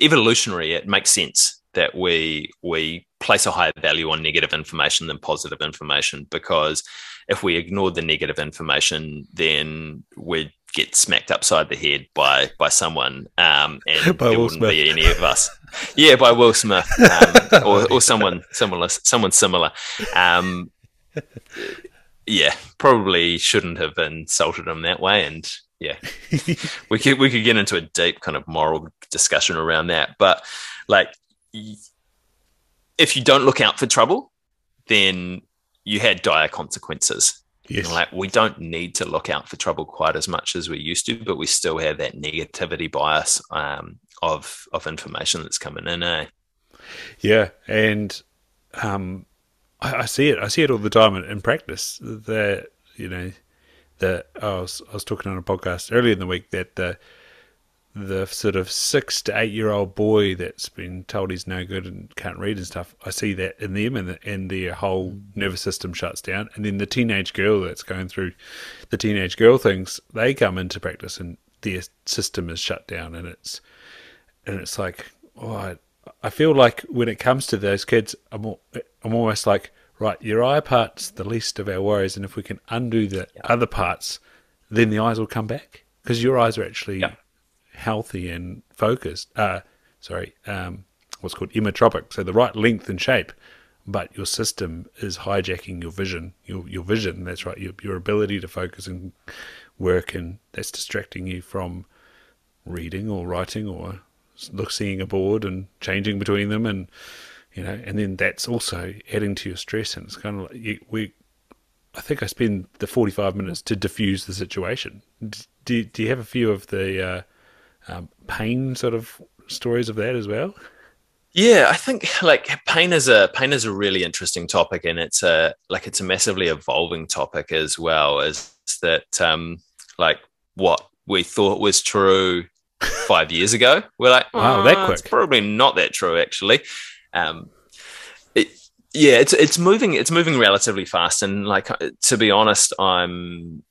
evolutionary, it makes sense that we we place a higher value on negative information than positive information because if we ignored the negative information, then we'd get smacked upside the head by by someone, um, and by there Will wouldn't Smith. be any of us. yeah, by Will Smith um, or, or someone similar, someone similar. Um, yeah, probably shouldn't have insulted him that way, and yeah, we could we could get into a deep kind of moral discussion around that. But like if you don't look out for trouble, then you had dire consequences. Yes. Like we don't need to look out for trouble quite as much as we used to, but we still have that negativity bias um, of of information that's coming in. Eh? Yeah, and um, I, I, see it. I see it all the time in, in practice. That you know, that I was I was talking on a podcast earlier in the week that the the sort of six to eight year old boy that's been told he's no good and can't read and stuff, I see that in them and, the, and their whole mm. nervous system shuts down. And then the teenage girl that's going through the teenage girl things, they come into practice and their system is shut down. And it's, and it's like, oh, I, I feel like when it comes to those kids, I'm, I'm almost like, right, your eye part's the least of our worries. And if we can undo the yeah. other parts, then the eyes will come back because your eyes are actually. Yeah healthy and focused. Uh, sorry, um, what's called emmetropic, so the right length and shape. But your system is hijacking your vision, your your vision. That's right, your your ability to focus and work, and that's distracting you from reading or writing or look seeing a board and changing between them, and you know, and then that's also adding to your stress. And it's kind of like you, we. I think I spend the forty-five minutes to diffuse the situation. Do, do you have a few of the uh, um, pain sort of stories of that as well? Yeah, I think like pain is a pain is a really interesting topic, and it's a like it's a massively evolving topic as well. Is that um, like what we thought was true five years ago? We're like, oh, wow, that quick? It's probably not that true actually. Um, it, yeah, it's it's moving it's moving relatively fast, and like to be honest, I'm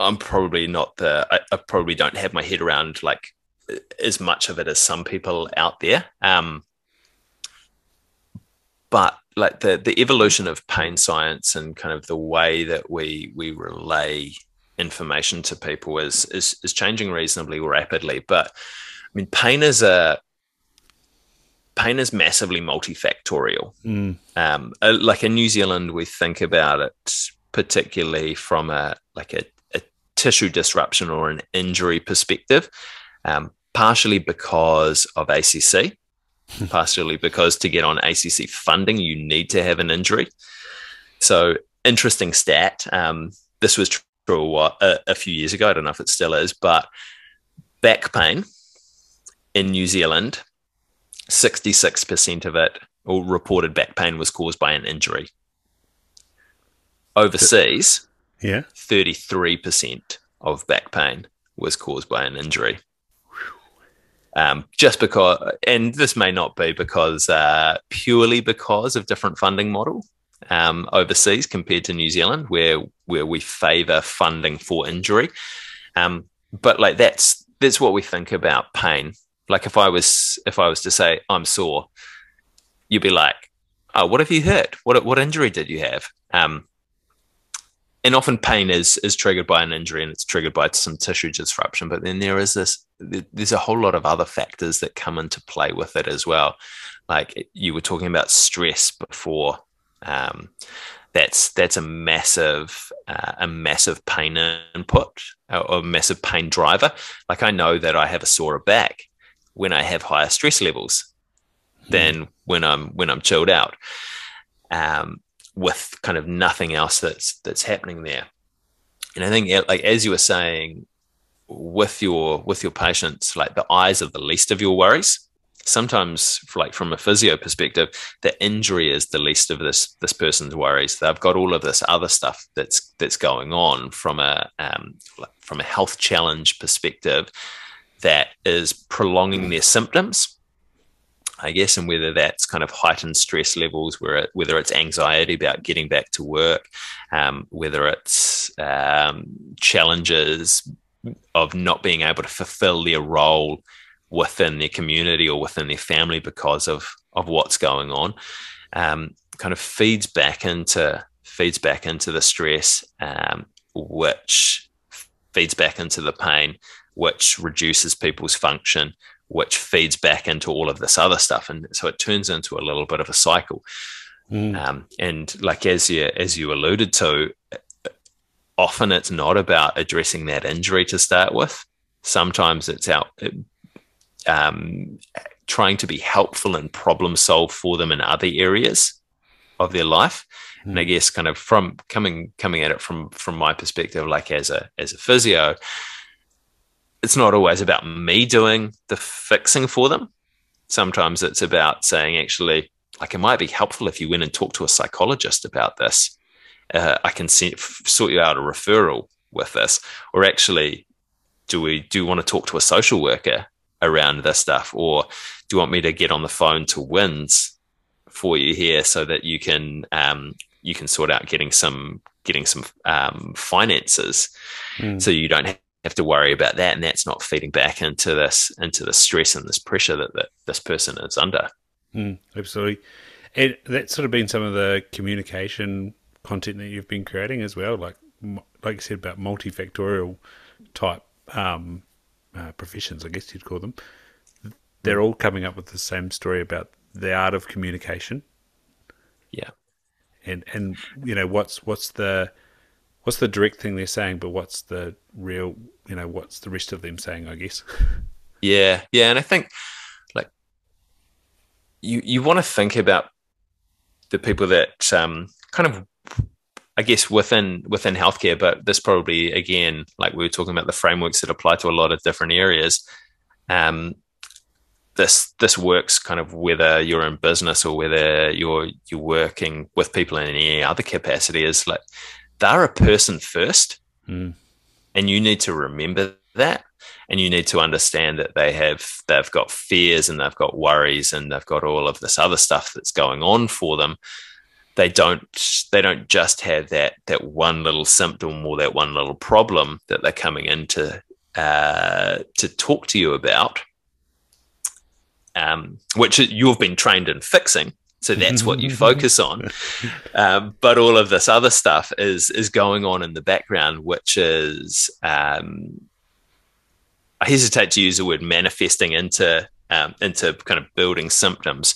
I'm probably not the I, I, probably don't have my head around like as much of it as some people out there. Um, but like the the evolution of pain science and kind of the way that we we relay information to people is is is changing reasonably rapidly. But I mean, pain is a pain is massively multifactorial. Mm. Um, uh, like in New Zealand, we think about it particularly from a like a tissue disruption or an injury perspective, um, partially because of ACC, partially because to get on ACC funding, you need to have an injury. So, interesting stat. Um, this was true a, a few years ago. I don't know if it still is, but back pain in New Zealand, 66% of it, or reported back pain, was caused by an injury. Overseas, yeah. 33% of back pain was caused by an injury. Um, just because, and this may not be because uh, purely because of different funding model um, overseas compared to New Zealand, where where we favour funding for injury. Um, but like that's that's what we think about pain. Like if I was if I was to say I'm sore, you'd be like, "Oh, what have you hurt? What what injury did you have?" Um, and often pain is is triggered by an injury and it's triggered by some tissue disruption but then there is this there's a whole lot of other factors that come into play with it as well. Like you were talking about stress before um, that's that's a massive uh, a massive pain input or a massive pain driver. Like i know that i have a sore back when i have higher stress levels mm. than when i'm when i'm chilled out. Um, with kind of nothing else that's that's happening there. And I think like as you were saying with your with your patients, like the eyes are the least of your worries. Sometimes, like from a physio perspective, the injury is the least of this this person's worries. They've got all of this other stuff that's that's going on from a um, from a health challenge perspective that is prolonging their symptoms I guess, and whether that's kind of heightened stress levels, where it, whether it's anxiety about getting back to work, um, whether it's um, challenges of not being able to fulfill their role within their community or within their family because of of what's going on, um, kind of feeds back into feeds back into the stress, um, which feeds back into the pain, which reduces people's function, which feeds back into all of this other stuff, and so it turns into a little bit of a cycle. Mm. Um, and like as you as you alluded to, often it's not about addressing that injury to start with. Sometimes it's out um, trying to be helpful and problem solve for them in other areas of their life. Mm. And I hmm. guess kind of from coming coming at it from from my perspective, like as a as a physio, it's not always about me doing the fixing for them. Sometimes it's about saying, actually, like it might be helpful if you went and talked to a psychologist about this. Uh, I can sort you out a referral with this, or actually, do we do you want to talk to a social worker around this stuff, or do you want me to get on the phone to WINZ for you here so that you can um, you can sort out getting some getting some um, finances, mm. so you don't have to worry about that, and that's not feeding back into this into the stress and this pressure that, that this person is under. Mm, absolutely, and that's sort of been some of the communication content that you've been creating as well, like like you said about multifactorial type um, uh, professions, I guess you'd call them. They're all coming up with the same story about the art of communication. Yeah, and and you know what's what's the what's the direct thing they're saying, but what's the real, you know, what's the rest of them saying, I guess. Yeah, yeah, and I think like you you want to think about the people that um, kind of I guess within within healthcare, but this probably again, like we were talking about the frameworks that apply to a lot of different areas. Um, this this works kind of whether you're in business or whether you're you're working with people in any other capacity is like they're a person first. Mm. And you need to remember that. And you need to understand that they have they've got fears and they've got worries and they've got all of this other stuff that's going on for them. They don't they don't just have that that one little symptom or that one little problem that they're coming in to uh, to talk to you about, um, which you've been trained in fixing. So that's what you focus on. Um, but all of this other stuff is is going on in the background, which is um, I hesitate to use the word manifesting into um, into kind of building symptoms,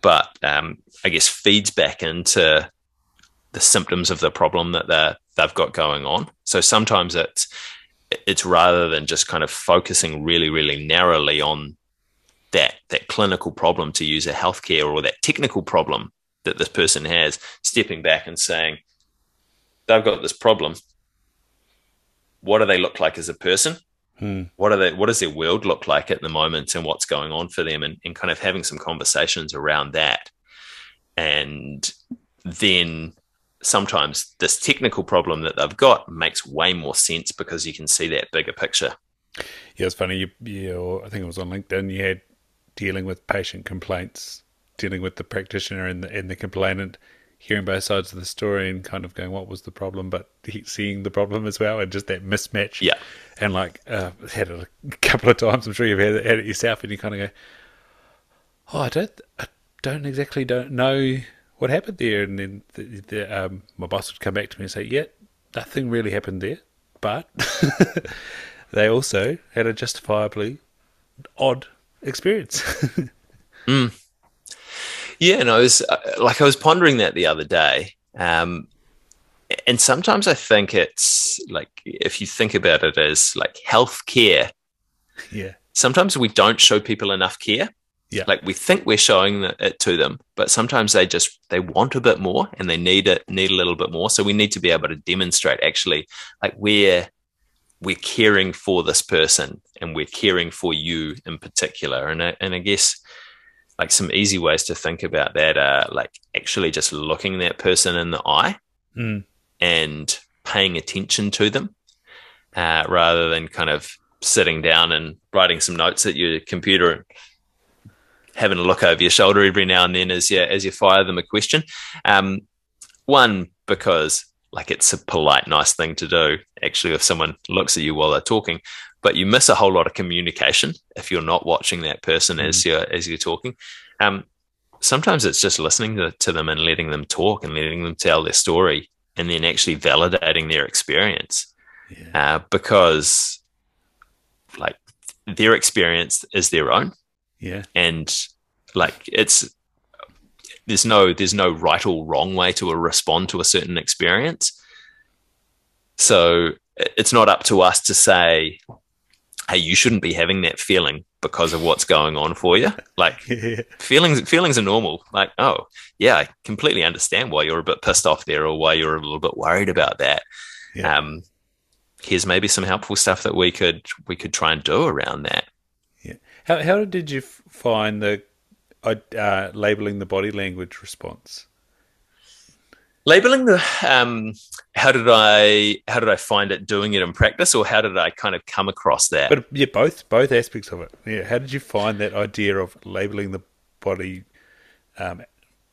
but um, I guess feeds back into the symptoms of the problem that they they've got going on. So sometimes it's it's rather than just kind of focusing really really narrowly on that that clinical problem to use a healthcare or that technical problem that this person has, stepping back and saying, they've got this problem. What do they look like as a person? Hmm. What are they? What does their world look like at the moment, and what's going on for them, and, and kind of having some conversations around that, and then sometimes this technical problem that they've got makes way more sense because you can see that bigger picture. Yeah, it's funny. You, you, I think it was on LinkedIn. You had dealing with patient complaints, dealing with the practitioner and the, and the complainant, hearing both sides of the story and kind of going, what was the problem, but seeing the problem as well, and just that mismatch. Yeah. And like, uh, had it a couple of times. I'm sure you've had it, had it yourself, and you kind of go, "Oh, I don't, I don't exactly don't know what happened there." And then the, the, um, my boss would come back to me and say, "Yeah, nothing really happened there, but they also had a justifiably odd experience. mm. Yeah, and I was uh, like, I was pondering that the other day. Um, and sometimes I think it's like, if you think about it as like healthcare, yeah. Sometimes we don't show people enough care. Yeah. Like we think we're showing it to them, but sometimes they just they want a bit more and they need it need a little bit more. So we need to be able to demonstrate actually like we're we're caring for this person and we're caring for you in particular. And I, and I guess like some easy ways to think about that are like actually just looking that person in the eye mm. and paying attention to them uh, rather than kind of sitting down and writing some notes at your computer and having a look over your shoulder every now and then as you as you fire them a question. Um, one because like it's a polite, nice thing to do. Actually, if someone looks at you while they're talking, but you miss a whole lot of communication if you're not watching that person mm. as you're as you're talking. Um, sometimes it's just listening to, to, them and letting them talk and letting them tell their story, and then actually validating their experience, yeah. uh, because like their experience is their own. Yeah, and like it's there's no there's no right or wrong way to respond to a certain experience. So it's not up to us to say, "Hey, you shouldn't be having that feeling because of what's going on for you. Like yeah. feelings feelings are normal. Like, oh yeah, I completely understand why you're a bit pissed off there or why you're a little bit worried about that. Yeah. Um, here's maybe some helpful stuff that we could we could try and do around that. Yeah. How how did you find the uh, labeling the body language response? labeling the um, how did i how did i find it doing it in practice or how did i kind of come across that? But yeah both both aspects of it. Yeah how did you find that idea of labeling the body um,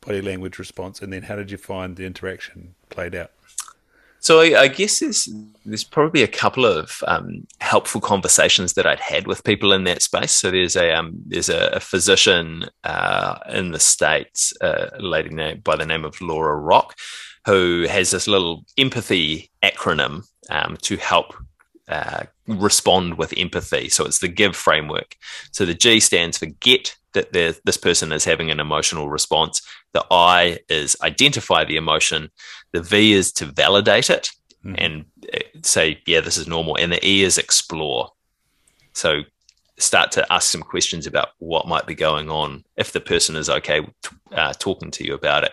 body language response and then how did you find the interaction played out so I, I, guess there's there's probably a couple of um, helpful conversations that I'd had with people in that space. So there's a um, there's a, a physician uh, in the states, a lady named, by the name of Laura Rock, who has this little empathy acronym um, to help uh, respond with empathy. So it's the GIVE framework. So the G stands for get that this person is having an emotional response. The I is identify the emotion. The V is to validate it mm. and uh, say, yeah, this is normal. And the E is explore. So start to ask some questions about what might be going on if the person is okay uh, talking to you about it.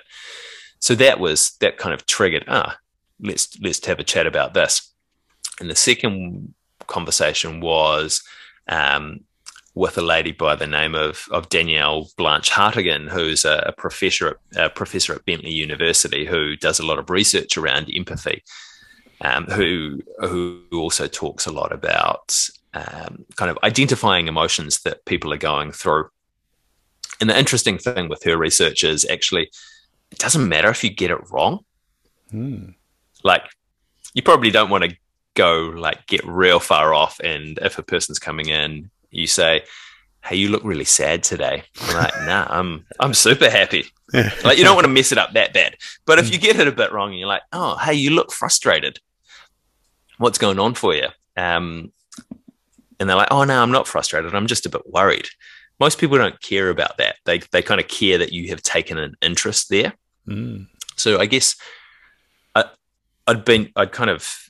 So that was that kind of triggered. Ah, let's let's have a chat about this. And the second conversation was um, with a lady by the name of, of Danielle Blanch Hartigan, who's a, a professor at, a professor at Bentley University who does a lot of research around empathy, um, who who also talks a lot about um, kind of identifying emotions that people are going through. And the interesting thing with her research is actually it doesn't matter if you get it wrong. Hmm. Like you probably don't want to go like get real far off and if a person's coming in you say, "Hey, you look really sad today." I'm like, "Nah, I'm I'm super happy." like you don't want to mess it up that bad. But if you get it a bit wrong and you're like, "Oh, hey, you look frustrated. What's going on for you?" Um, and they're like, "Oh no, I'm not frustrated. I'm just a bit worried." Most people don't care about that. They they kind of care that you have taken an interest there. Mm. So I guess I, I'd been I'd kind of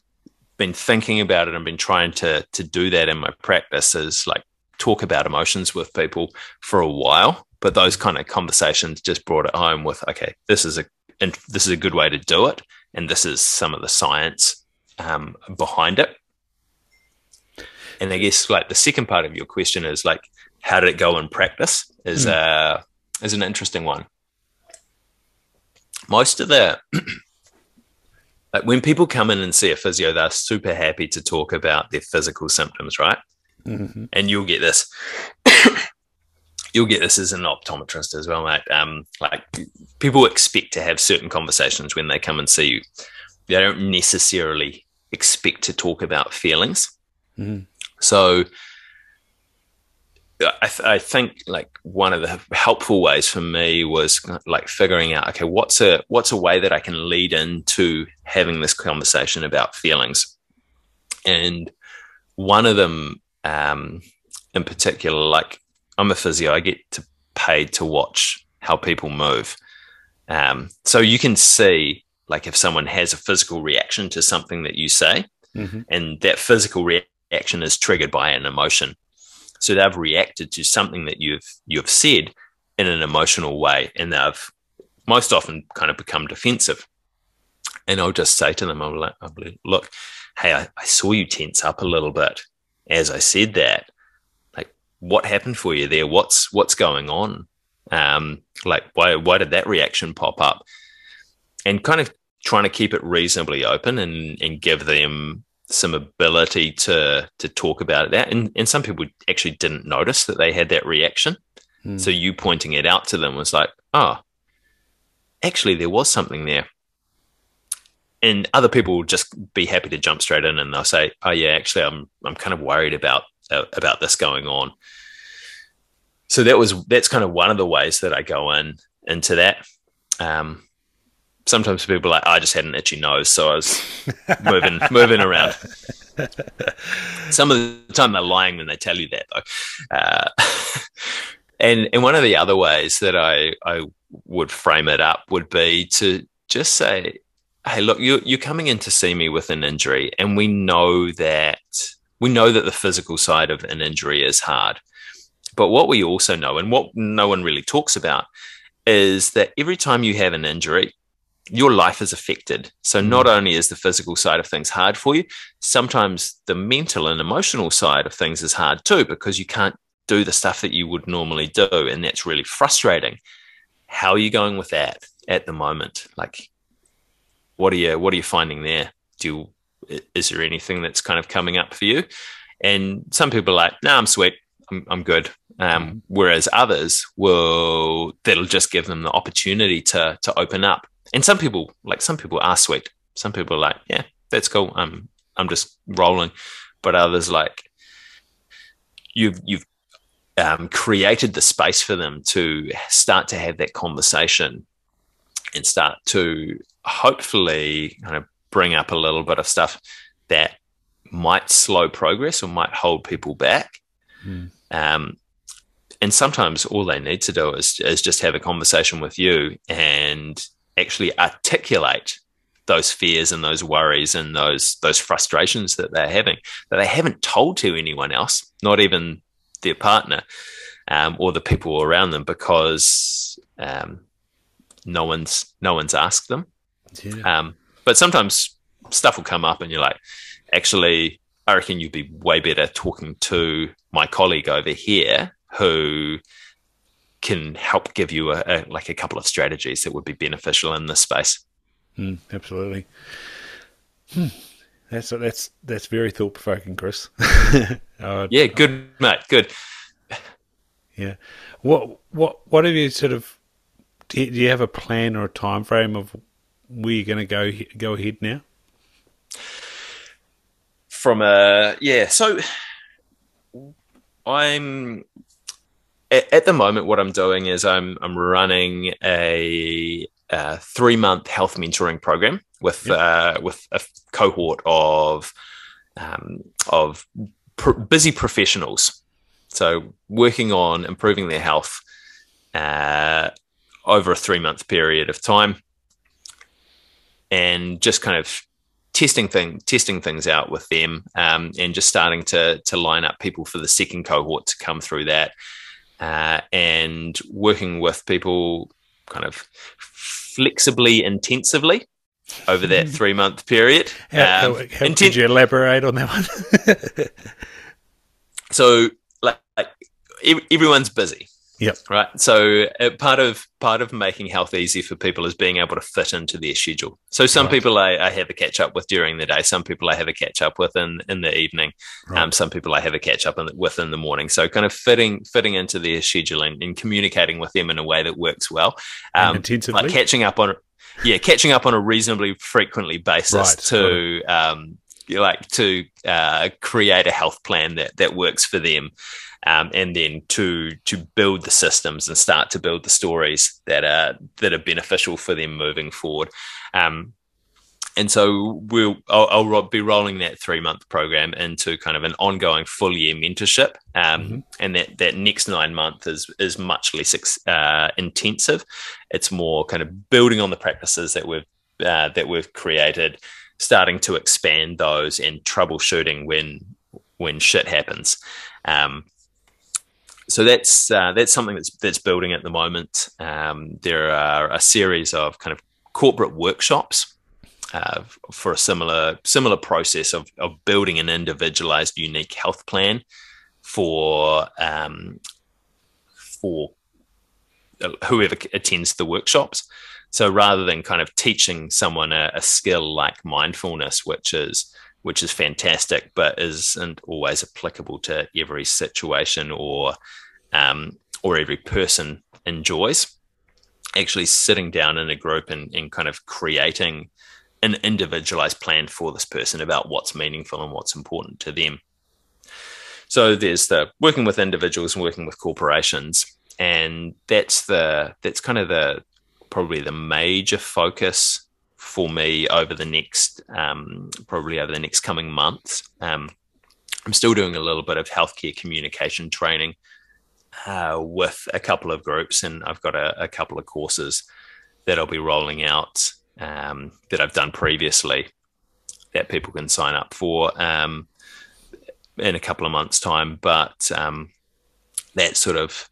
been thinking about it and been trying to to do that in my practice is like talk about emotions with people for a while, but those kind of conversations just brought it home with, okay, this is a and this is a good way to do it, and this is some of the science um, behind it. And I guess like the second part of your question is like, how did it go in practice? Is mm. uh is an interesting one. Most of the like when people come in and see a physio, they're super happy to talk about their physical symptoms, right? Mm-hmm. And you'll get this. you'll get this as an optometrist as well, mate. Um, like people expect to have certain conversations when they come and see you. They don't necessarily expect to talk about feelings. Mm-hmm. So I, th- I, think like one of the helpful ways for me was like figuring out okay what's a what's a way that I can lead into having this conversation about feelings and one of them um, in particular, like I'm a physio, I get to paid to watch how people move. Um, so you can see like if someone has a physical reaction to something that you say, mm-hmm. and that physical reaction is triggered by an emotion. So they've reacted to something that you've you've said in an emotional way, and they've most often kind of become defensive. And I'll just say to them, I'm like, look, hey, I, I saw you tense up a little bit as I said that, like what happened for you there? What's what's going on? Um, like why why did that reaction pop up? And kind of trying to keep it reasonably open and and give them some ability to to talk about that. And and some people actually didn't notice that they had that reaction. Mm. So you pointing it out to them was like, oh, actually there was something there and other people will just be happy to jump straight in and they'll say, "Oh yeah, actually, I'm I'm kind of worried about uh, about this going on." So that was that's kind of one of the ways that I go in into that. Um, sometimes people are like, "I just had an itchy nose, so I was moving moving around." Some of the time they're lying when they tell you that, though. Uh, and and one of the other ways that I I would frame it up would be to just say hey, look, you, you're coming in to see me with an injury, and we know that we know that the physical side of an injury is hard. But what we also know, and what no one really talks about, is that every time you have an injury, your life is affected. So not mm. only is the physical side of things hard for you, sometimes the mental and emotional side of things is hard too because you can't do the stuff that you would normally do and that's really frustrating. How are you going with that at the moment? Like what are you what are you finding there? Do you, is there anything that's kind of coming up for you? And some people are like, "No, nah, I'm sweet. I'm, I'm good." Um, mm. whereas others will that'll just give them the opportunity to to open up and some people like some people are sweet. Some people are like, yeah, that's cool. I'm I'm just rolling. But others like you've you've um, created the space for them to start to have that conversation and start to hopefully kind of bring up a little bit of stuff that might slow progress or might hold people back. Mm. Um, and sometimes all they need to do is, is just have a conversation with you and actually articulate those fears and those worries and those those frustrations that they're having that they haven't told to anyone else, not even their partner um, or the people around them, because um, no one's no one's asked them. Yeah. Um, but sometimes stuff will come up, and you're like, actually, I reckon you'd be way better talking to my colleague over here who can help give you a, a, like a couple of strategies that would be beneficial in this space. Mm, absolutely. Hmm. That's that's that's very thought provoking, Chris. uh, yeah, good, mate. Good. Yeah. What what what have you sort of? Do you, do you have a plan or a time frame of where you're going to go go ahead now? From a yeah, so I'm at, at, the moment, what I'm doing is I'm I'm running a, three month health mentoring program with yep. uh, with a cohort of um, of pr- busy professionals. So working on improving their health uh, over a three month period of time, and just kind of testing thing testing things out with them, um, and just starting to to line up people for the second cohort to come through that uh, and working with people kind of flexibly intensively over that three month period. How, um, how, how inten- could you elaborate on that one? so, like, like, everyone's busy. Yep. Right. So uh, part of part of making health easy for people is being able to fit into their schedule. So some right. people I, I, have a catch up with during the day. Some people I have a catch up with in, in the evening. Right. Um, some people I have a catch up in, with in the morning. So kind of fitting fitting into their schedule and, and communicating with them in a way that works well. Um, intensively. Like catching up on yeah, catching up on a reasonably frequently basis right. to um, like to uh, create a health plan that that works for them um, and then to to build the systems and start to build the stories that are that are beneficial for them moving forward. Um, and so we'll I'll, I'll, be rolling that three month program into kind of an ongoing full year mentorship, um, mm-hmm. and that that next nine months is is much less uh, intensive. It's more kind of building on the practices that we've uh, that we've created, starting to expand those, and troubleshooting when when shit happens. Um, so that's uh, that's something that's that's building at the moment. Um, there are a series of kind of corporate workshops uh, for a similar similar process of, of building an individualized, unique health plan for um, for whoever attends the workshops. So rather than kind of teaching someone a, a skill like mindfulness, which is which is fantastic, but isn't always applicable to every situation or um, or every person enjoys. Actually, sitting down in a group and, and kind of creating an individualized plan for this person about what's meaningful and what's important to them. So there's the working with individuals and working with corporations, and that's the that's kind of the probably the major focus for me over the next um, probably over the next coming months. Um, I'm still doing a little bit of healthcare communication training uh, with a couple of groups, and I've got a, a couple of courses that I'll be rolling out um, that I've done previously that people can sign up for um, in a couple of months' time. But um, that's sort of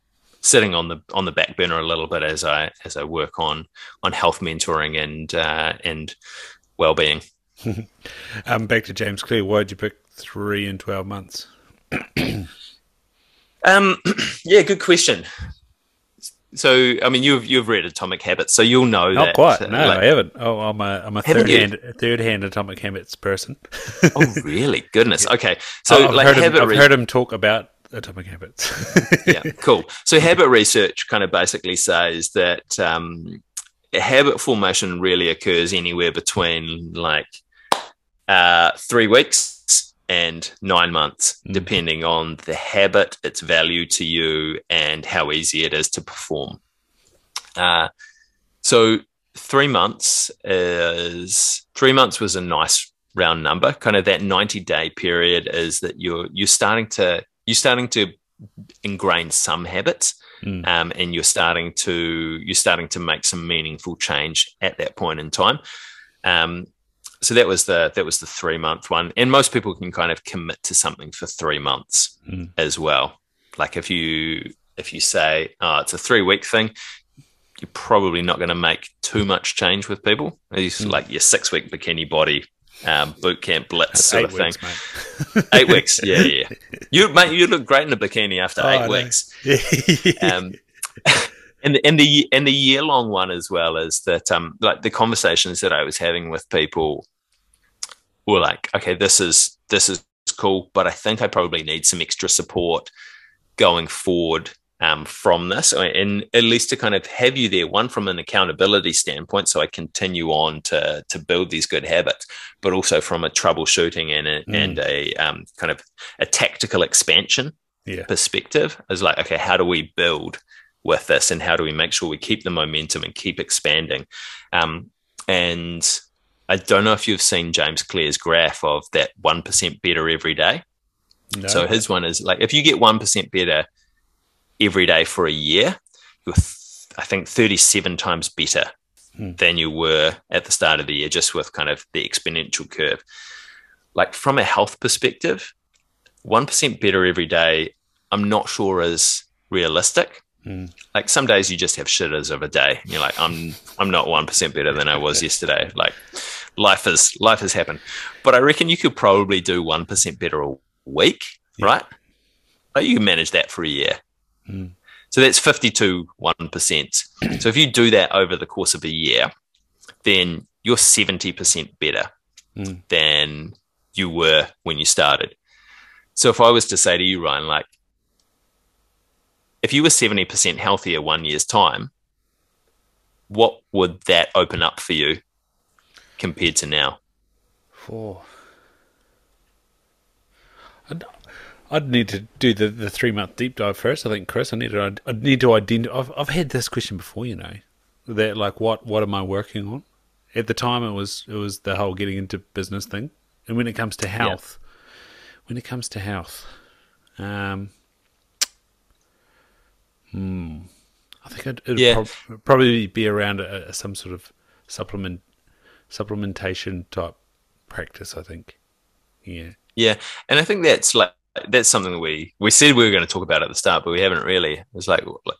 sitting on the on the back burner a little bit as I as I work on on health mentoring and uh, and well being. um, back to James Clear. Why did you pick three and twelve months? um, yeah, good question. So, I mean, you've you've read Atomic Habits, so you'll know Not that. quite. uh, No, like- I haven't. Oh, I'm a I'm a third you? hand third hand Atomic Habits person. oh, really? Goodness. Okay. So, Oh, I've, like, heard him, I've heard him talk about Atomic Habits. yeah, cool. So habit research kind of basically says that um, habit formation really occurs anywhere between like uh, three weeks and nine months, Mm. depending on the habit, its value to you, and how easy it is to perform. Uh, so three months is three months was a nice round number. Kind of that ninety day period is that you're you're starting to you're starting to ingrain some habits Mm. um, and you're starting to you're starting to make some meaningful change at that point in time um, so that was the that was the three month one and most people can kind of commit to something for three months Mm. as well like if you if you say oh, it's a three week thing you're probably not going to make too much change with people it's Mm. like your six week bikini body um, boot camp blitz sort eight of thing. weeks, mate. eight weeks? Yeah yeah you mate you look great in a bikini after Oh, eight weeks. Um, and the and the and the year long one as well is that um like the conversations that I was having with people were like, okay, this is this is cool, but I think I probably need some extra support going forward um, from this, and at least to kind of have you there, one from an accountability standpoint, so I continue on to to build these good habits, but also from a troubleshooting and a, Mm. and a um, kind of a tactical expansion yeah. perspective is like, okay, how do we build with this and how do we make sure we keep the momentum and keep expanding? Um, and I don't know if you've seen James Clear's graph of that 1% better every day. No. So his one is like, if you get 1% better every day for a year, you're, th- I think, 37 times better Hmm. than you were at the start of the year, just with kind of the exponential curve. Like from a health perspective, 1% better every day, I'm not sure is realistic. Hmm. Like some days you just have shitters of a day. You're like, I'm I'm not one percent better than I was yesterday. Like life is life has happened. But I reckon you could probably do one percent better a week, Yeah. right? Like you can manage that for a year. Hmm. So that's 52 1%. so if you do that over the course of a year, then you're 70% better Hmm. than you were when you started. So if I was to say to you, Ryan, like, if you were 70% healthier one year's time, what would that open up for you compared to now? Four. I'd, need to do the, the three month deep dive first. I think, Chris. I need to. I need to identify. I've, I've had this question before. You know, that like what what am I working on? At the time, it was it was the whole getting into business thing, and when it comes to health, when it comes to health, um, hmm, I think it'd, it'd Yeah. prob- probably be around a, a, some sort of supplement supplementation type practice. I think, yeah. Yeah, and I think that's like that's something we we said we were going to talk about at the start, but we haven't really. It's like, like,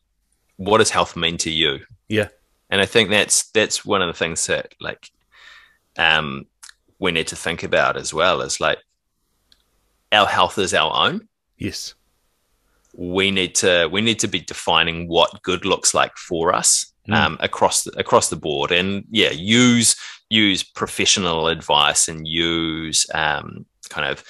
what does health mean to you? Yeah. And I think that's that's one of the things that like um we need to think about as well is like our health is our own. Yes. We need to we need to be defining what good looks like for us Mm. um, across the, across the board, and yeah, use use professional advice and use um, kind of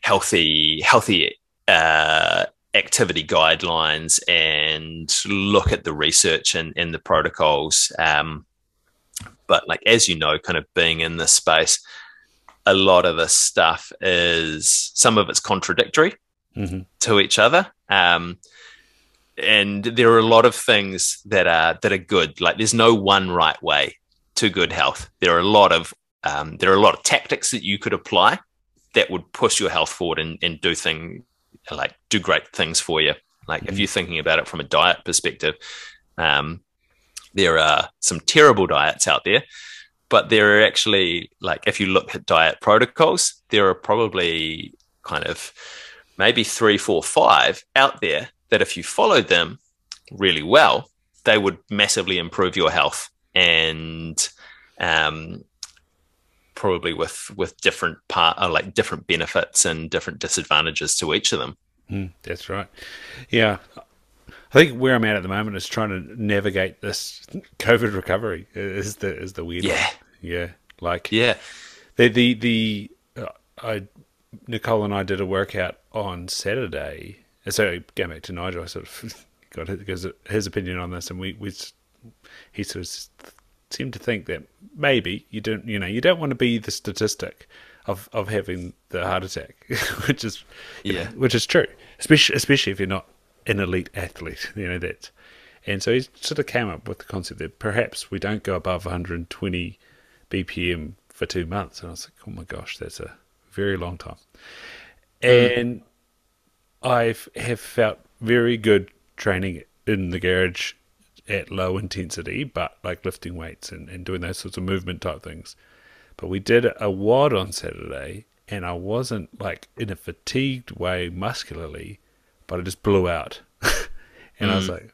healthy healthy uh, activity guidelines and look at the research and, and the protocols. Um, but like as you know, kind of being in this space, a lot of this stuff is some of it's contradictory hmm to each other. Um, and there are a lot of things that are that are good. Like there's no one right way to good health. There are a lot of um, there are a lot of tactics that you could apply that would push your health forward and, and do thing like do great things for you. Like if Mhm. you're thinking about it from a diet perspective, um, there are some terrible diets out there, but there are actually like if you look at diet protocols, there are probably kind of maybe three, four, five out there that if you followed them really well, they would massively improve your health and um, probably with with different part uh, like different benefits and different disadvantages to each of them. Mm, that's right. Yeah. I think where I'm at at the moment is trying to navigate this COVID recovery. Is the is the weird yeah one. yeah like yeah the the the uh, I Nicole and I did a workout on Saturday. So going back to Nigel, I sort of got his, his opinion on this, and we we he sort of seemed to think that maybe you don't you know you don't want to be the statistic of of having the heart attack, which is yeah, know, which is true, especially especially if you're not an elite athlete, you know that. And so he sort of came up with the concept that perhaps we don't go above 120 BPM for two months. And I was like, oh my gosh, that's a very long time. Mm. And I have felt very good training in the garage at low intensity, but like lifting weights and, and doing those sorts of movement type things. But we did a WOD on Saturday, and I wasn't like in a fatigued way muscularly, but I just blew out. and mm. I was like,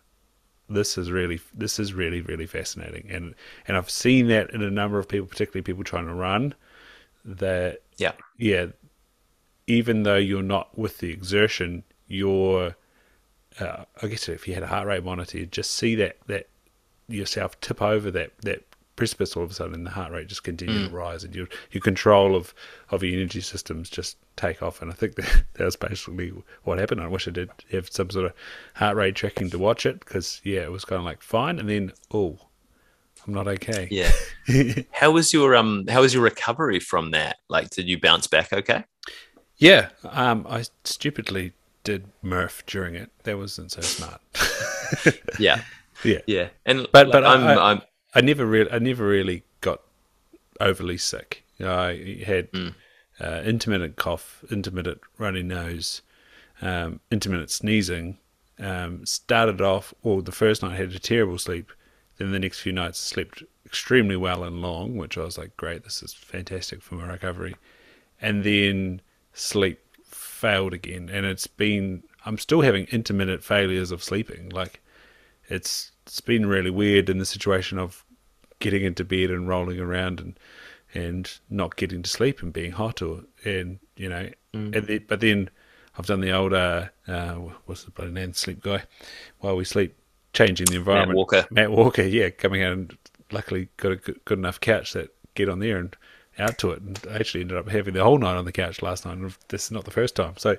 this is really this is really really fascinating and and I've seen that in a number of people particularly people trying to run that yeah yeah even though you're not with the exertion you're uh, I guess if you had a heart rate monitor you'd just see that that yourself tip over that that precipice all of a sudden and the heart rate just continue mm. to rise and your your control of of your energy systems just take off. And I think that that was basically what happened. I wish I did have some sort of heart rate tracking to watch it because yeah it was kind of like fine. And then oh I'm not okay. Yeah. How was your um how was your recovery from that? Like did you bounce back okay? Yeah um I stupidly did Murph during it that wasn't so smart yeah yeah yeah and but like, but I'm, I, I'm I never really, I never really got overly sick. You know, I had mm. uh, intermittent cough, intermittent runny nose, um, intermittent sneezing. Um, started off, well, the first night I had a terrible sleep. Then the next few nights I slept extremely well and long, which I was like, great, this is fantastic for my recovery. And then sleep failed again, and it's been. I'm still having intermittent failures of sleeping. Like, it's it's been really weird in the situation of getting into bed and rolling around and and not getting to sleep and being hot or and you know mm. and but then I've done the old uh, uh what's the bloody name sleep guy while we sleep changing the environment Matt Walker Matt Walker yeah coming out and luckily got a good, good enough couch that get on there and out to it and I actually ended up having the whole night on the couch last night and this is not the first time so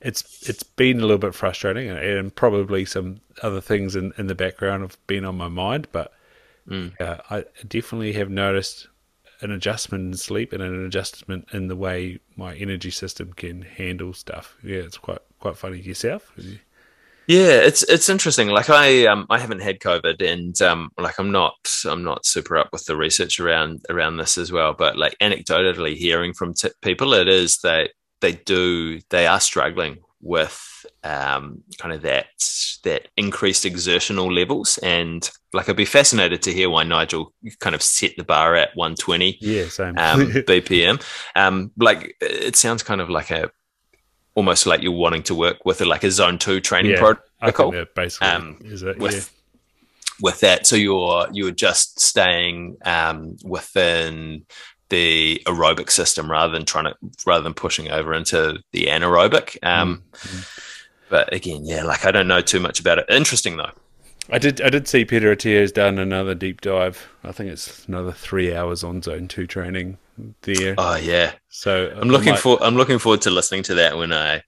it's it's been a little bit frustrating and, and probably some other things in, in the background have been on my mind but Mm. Uh, I definitely have noticed an adjustment in sleep and an adjustment in the way my energy system can handle stuff. Yeah, it's quite quite funny. Yourself? Yeah, it's it's interesting. Like I um I haven't had COVID, and um like I'm not I'm not super up with the research around around this as well. But like anecdotally hearing from t- people, it is that they do they are struggling with um, kind of that that increased exertional levels. And like, I'd be fascinated to hear why Nigel kind of set the bar at 120 yeah, same. um, BPM. Um, like, it sounds kind of like a almost like you're wanting to work with a, like a zone two training yeah, protocol. basically um, is it, with, yeah. with that. So you're you're just staying um, within the aerobic system rather than trying to rather than pushing over into the anaerobic. Um, mm-hmm. But again, yeah, like I don't know too much about it. Interesting though. I did. I did see Peter Attia's done another deep dive. I think it's another three hours on Zone Two training there. Oh yeah. So I'm looking might... for. I'm looking forward to listening to that when I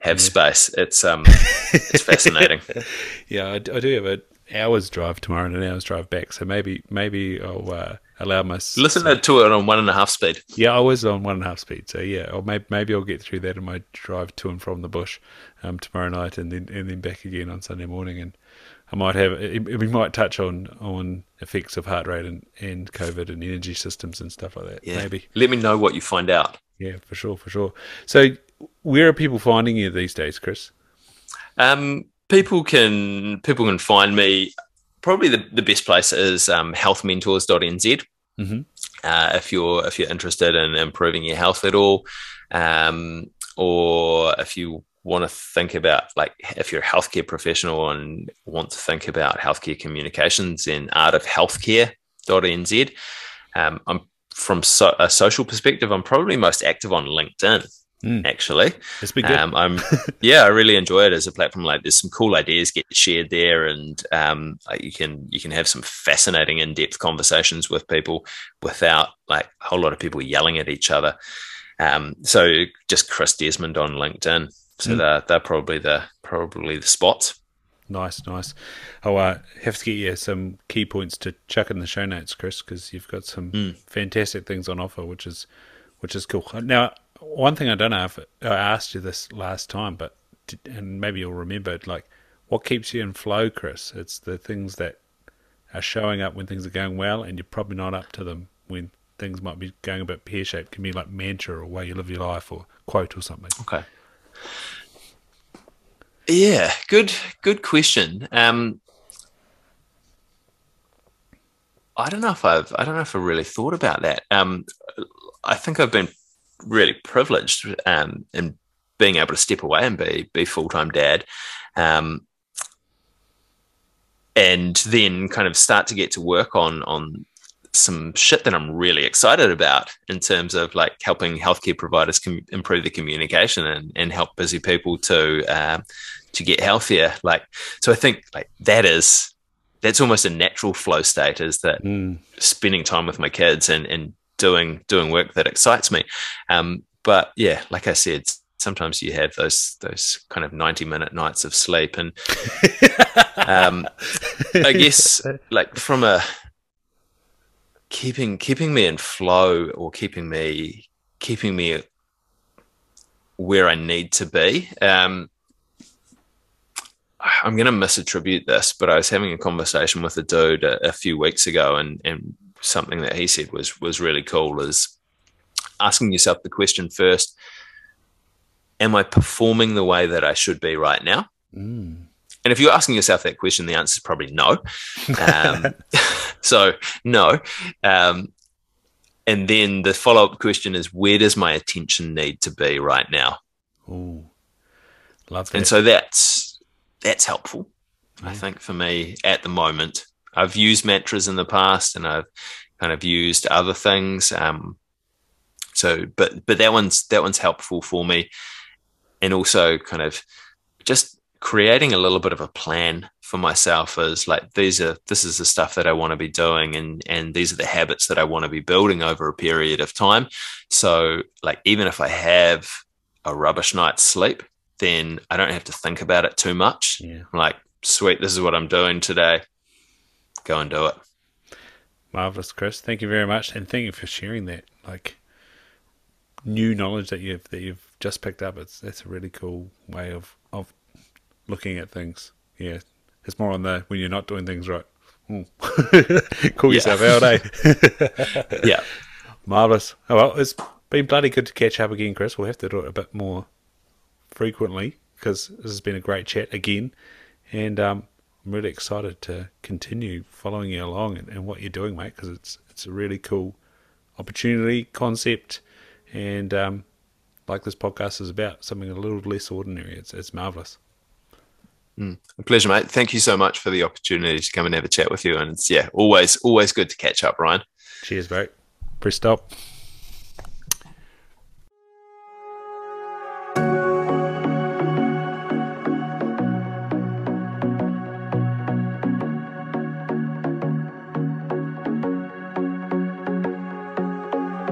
have yeah. space. It's um, it's fascinating. yeah, I, I, do have an hour's drive tomorrow and an hour's drive back. So maybe maybe I'll uh, allow my listen to it on one and a half speed. Yeah, I was on one and a half speed. So yeah, or maybe maybe I'll get through that in my drive to and from the bush um, tomorrow night, and then and then back again on Sunday morning. And I might have we might touch on on effects of heart rate and, and COVID and energy systems and stuff like that. Yeah. Maybe let me know what you find out. Yeah, for sure, for sure. So, where are people finding you these days, Chris? Um, people can people can find me. Probably the, the best place is um, healthmentors.nz. Mm-hmm. Uh, if you're if you're interested in improving your health at all, um, or if you want to think about like if you're a healthcare professional and want to think about healthcare communications in art of healthcare.nz um, i'm from so, a social perspective i'm probably most active on linkedin mm. actually it's been good. Um, i'm yeah i really enjoy it as a platform like there's some cool ideas get shared there and um, you can you can have some fascinating in-depth conversations with people without like a whole lot of people yelling at each other um, so just Chris Desmond on LinkedIn. So mm. they're, they're probably the probably the spots. Nice, nice. Oh, I uh, have to get you some key points to chuck in the show notes, Chris, because you've got some mm. fantastic things on offer, which is which is cool. Now, one thing I don't know if I asked you this last time, but and maybe you'll remember, it, like what keeps you in flow, Chris? It's the things that are showing up when things are going well, and you're probably not up to them when things might be going a bit pear shaped. Can be like mantra or way you live your life or quote or something. Okay. Yeah, good good question. Um, I don't know if I've I don't know if I really thought about that. Um, I think I've been really privileged um, in being able to step away and be be full time dad, um, and then kind of start to get to work on on some shit that I'm really excited about in terms of like helping healthcare providers com- improve the communication and, and help busy people to um, to get healthier. Like, so I think like that is that's almost a natural flow state is that mm. spending time with my kids and and doing doing work that excites me. Um, but yeah, like I said, sometimes you have those those kind of 90 minute nights of sleep and um, i guess like from a keeping keeping me in flow or keeping me keeping me where I need to be. Um, I'm going to misattribute this, but I was having a conversation with a dude a, a, few weeks ago, and and something that he said was was really cool is asking yourself the question first: Am I performing the way that I should be right now? Mm. And if you're asking yourself that question, the answer is probably no. Um, so no. Um, and then the follow up question is, where does my attention need to be right now? Ooh, love that. And so that's that's helpful, yeah. I think, for me at the moment. I've used mantras in the past, and I've kind of used other things. Um, so, but but that one's that one's helpful for me, and also kind of just creating a little bit of a plan for myself is like these are this is the stuff that I want to be doing and and these are the habits that I want to be building over a period of time. So like even if I have a rubbish night's sleep, then I don't have to think about it too much. Yeah. Like, sweet, this is what I'm doing today. Go and do it. Marvelous, Chris. Thank you very much, and thank you for sharing that. Like new knowledge that you've that you've just picked up. It's that's a really cool way of looking at things. Yeah, it's more on the when you're not doing things right. Call yourself out, eh? yeah. Marvelous. Oh, well, it's been bloody good to catch up again, Chris. We'll have to do it a bit more frequently because this has been a great chat again. And um, I'm really excited to continue following you along and, and what you're doing, mate, because it's, it's a really cool opportunity, concept, and um, like this podcast is about, something a little less ordinary. It's, it's marvelous. Mm, a pleasure, mate. Thank you so much for the opportunity to come and have a chat with you. And it's, yeah, always, always good to catch up, Ryan. Cheers, mate. Press stop.